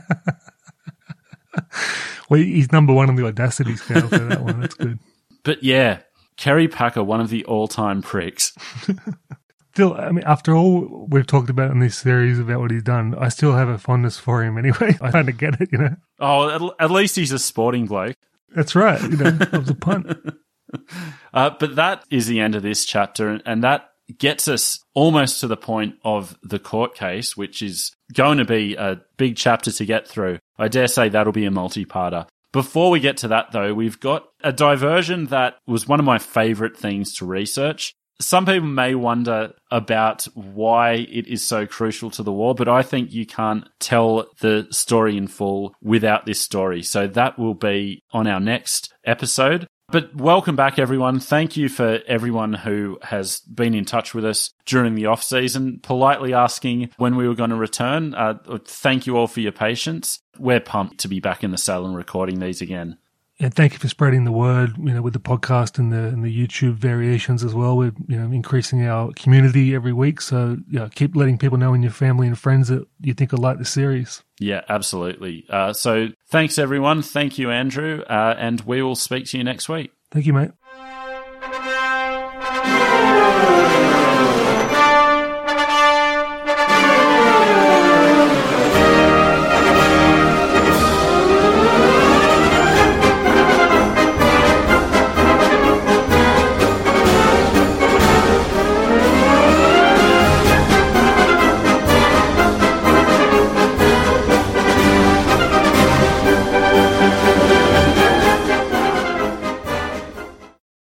well, he's number one on the audacity scale for that one. That's good. but yeah, Kerry Packer, one of the all-time pricks. *laughs* Still, I mean, after all we've talked about in this series about what he's done, I still have a fondness for him anyway. *laughs* I kind of get it, you know. Oh, at, at least he's a sporting bloke. That's right. You know, was a punt. *laughs* Uh, but that is the end of this chapter, and that gets us almost to the point of the court case, which is going to be a big chapter to get through. I dare say that'll be a multi-parter. Before we get to that though, we've got a diversion that was one of my favorite things to research. Some people may wonder about why it is so crucial to the war, but I think you can't tell the story in full without this story. So that will be on our next episode. But welcome back, everyone. Thank you for everyone who has been in touch with us during the off season, politely asking when we were going to return. Uh, thank you all for your patience. We're pumped to be back in the cell and recording these again. And thank you for spreading the word, you know, with the podcast and the and the YouTube variations as well. We're you know increasing our community every week, so you know, keep letting people know in your family and friends that you think will like the series. Yeah, absolutely. Uh, so thanks everyone. Thank you, Andrew, uh, and we will speak to you next week. Thank you, mate.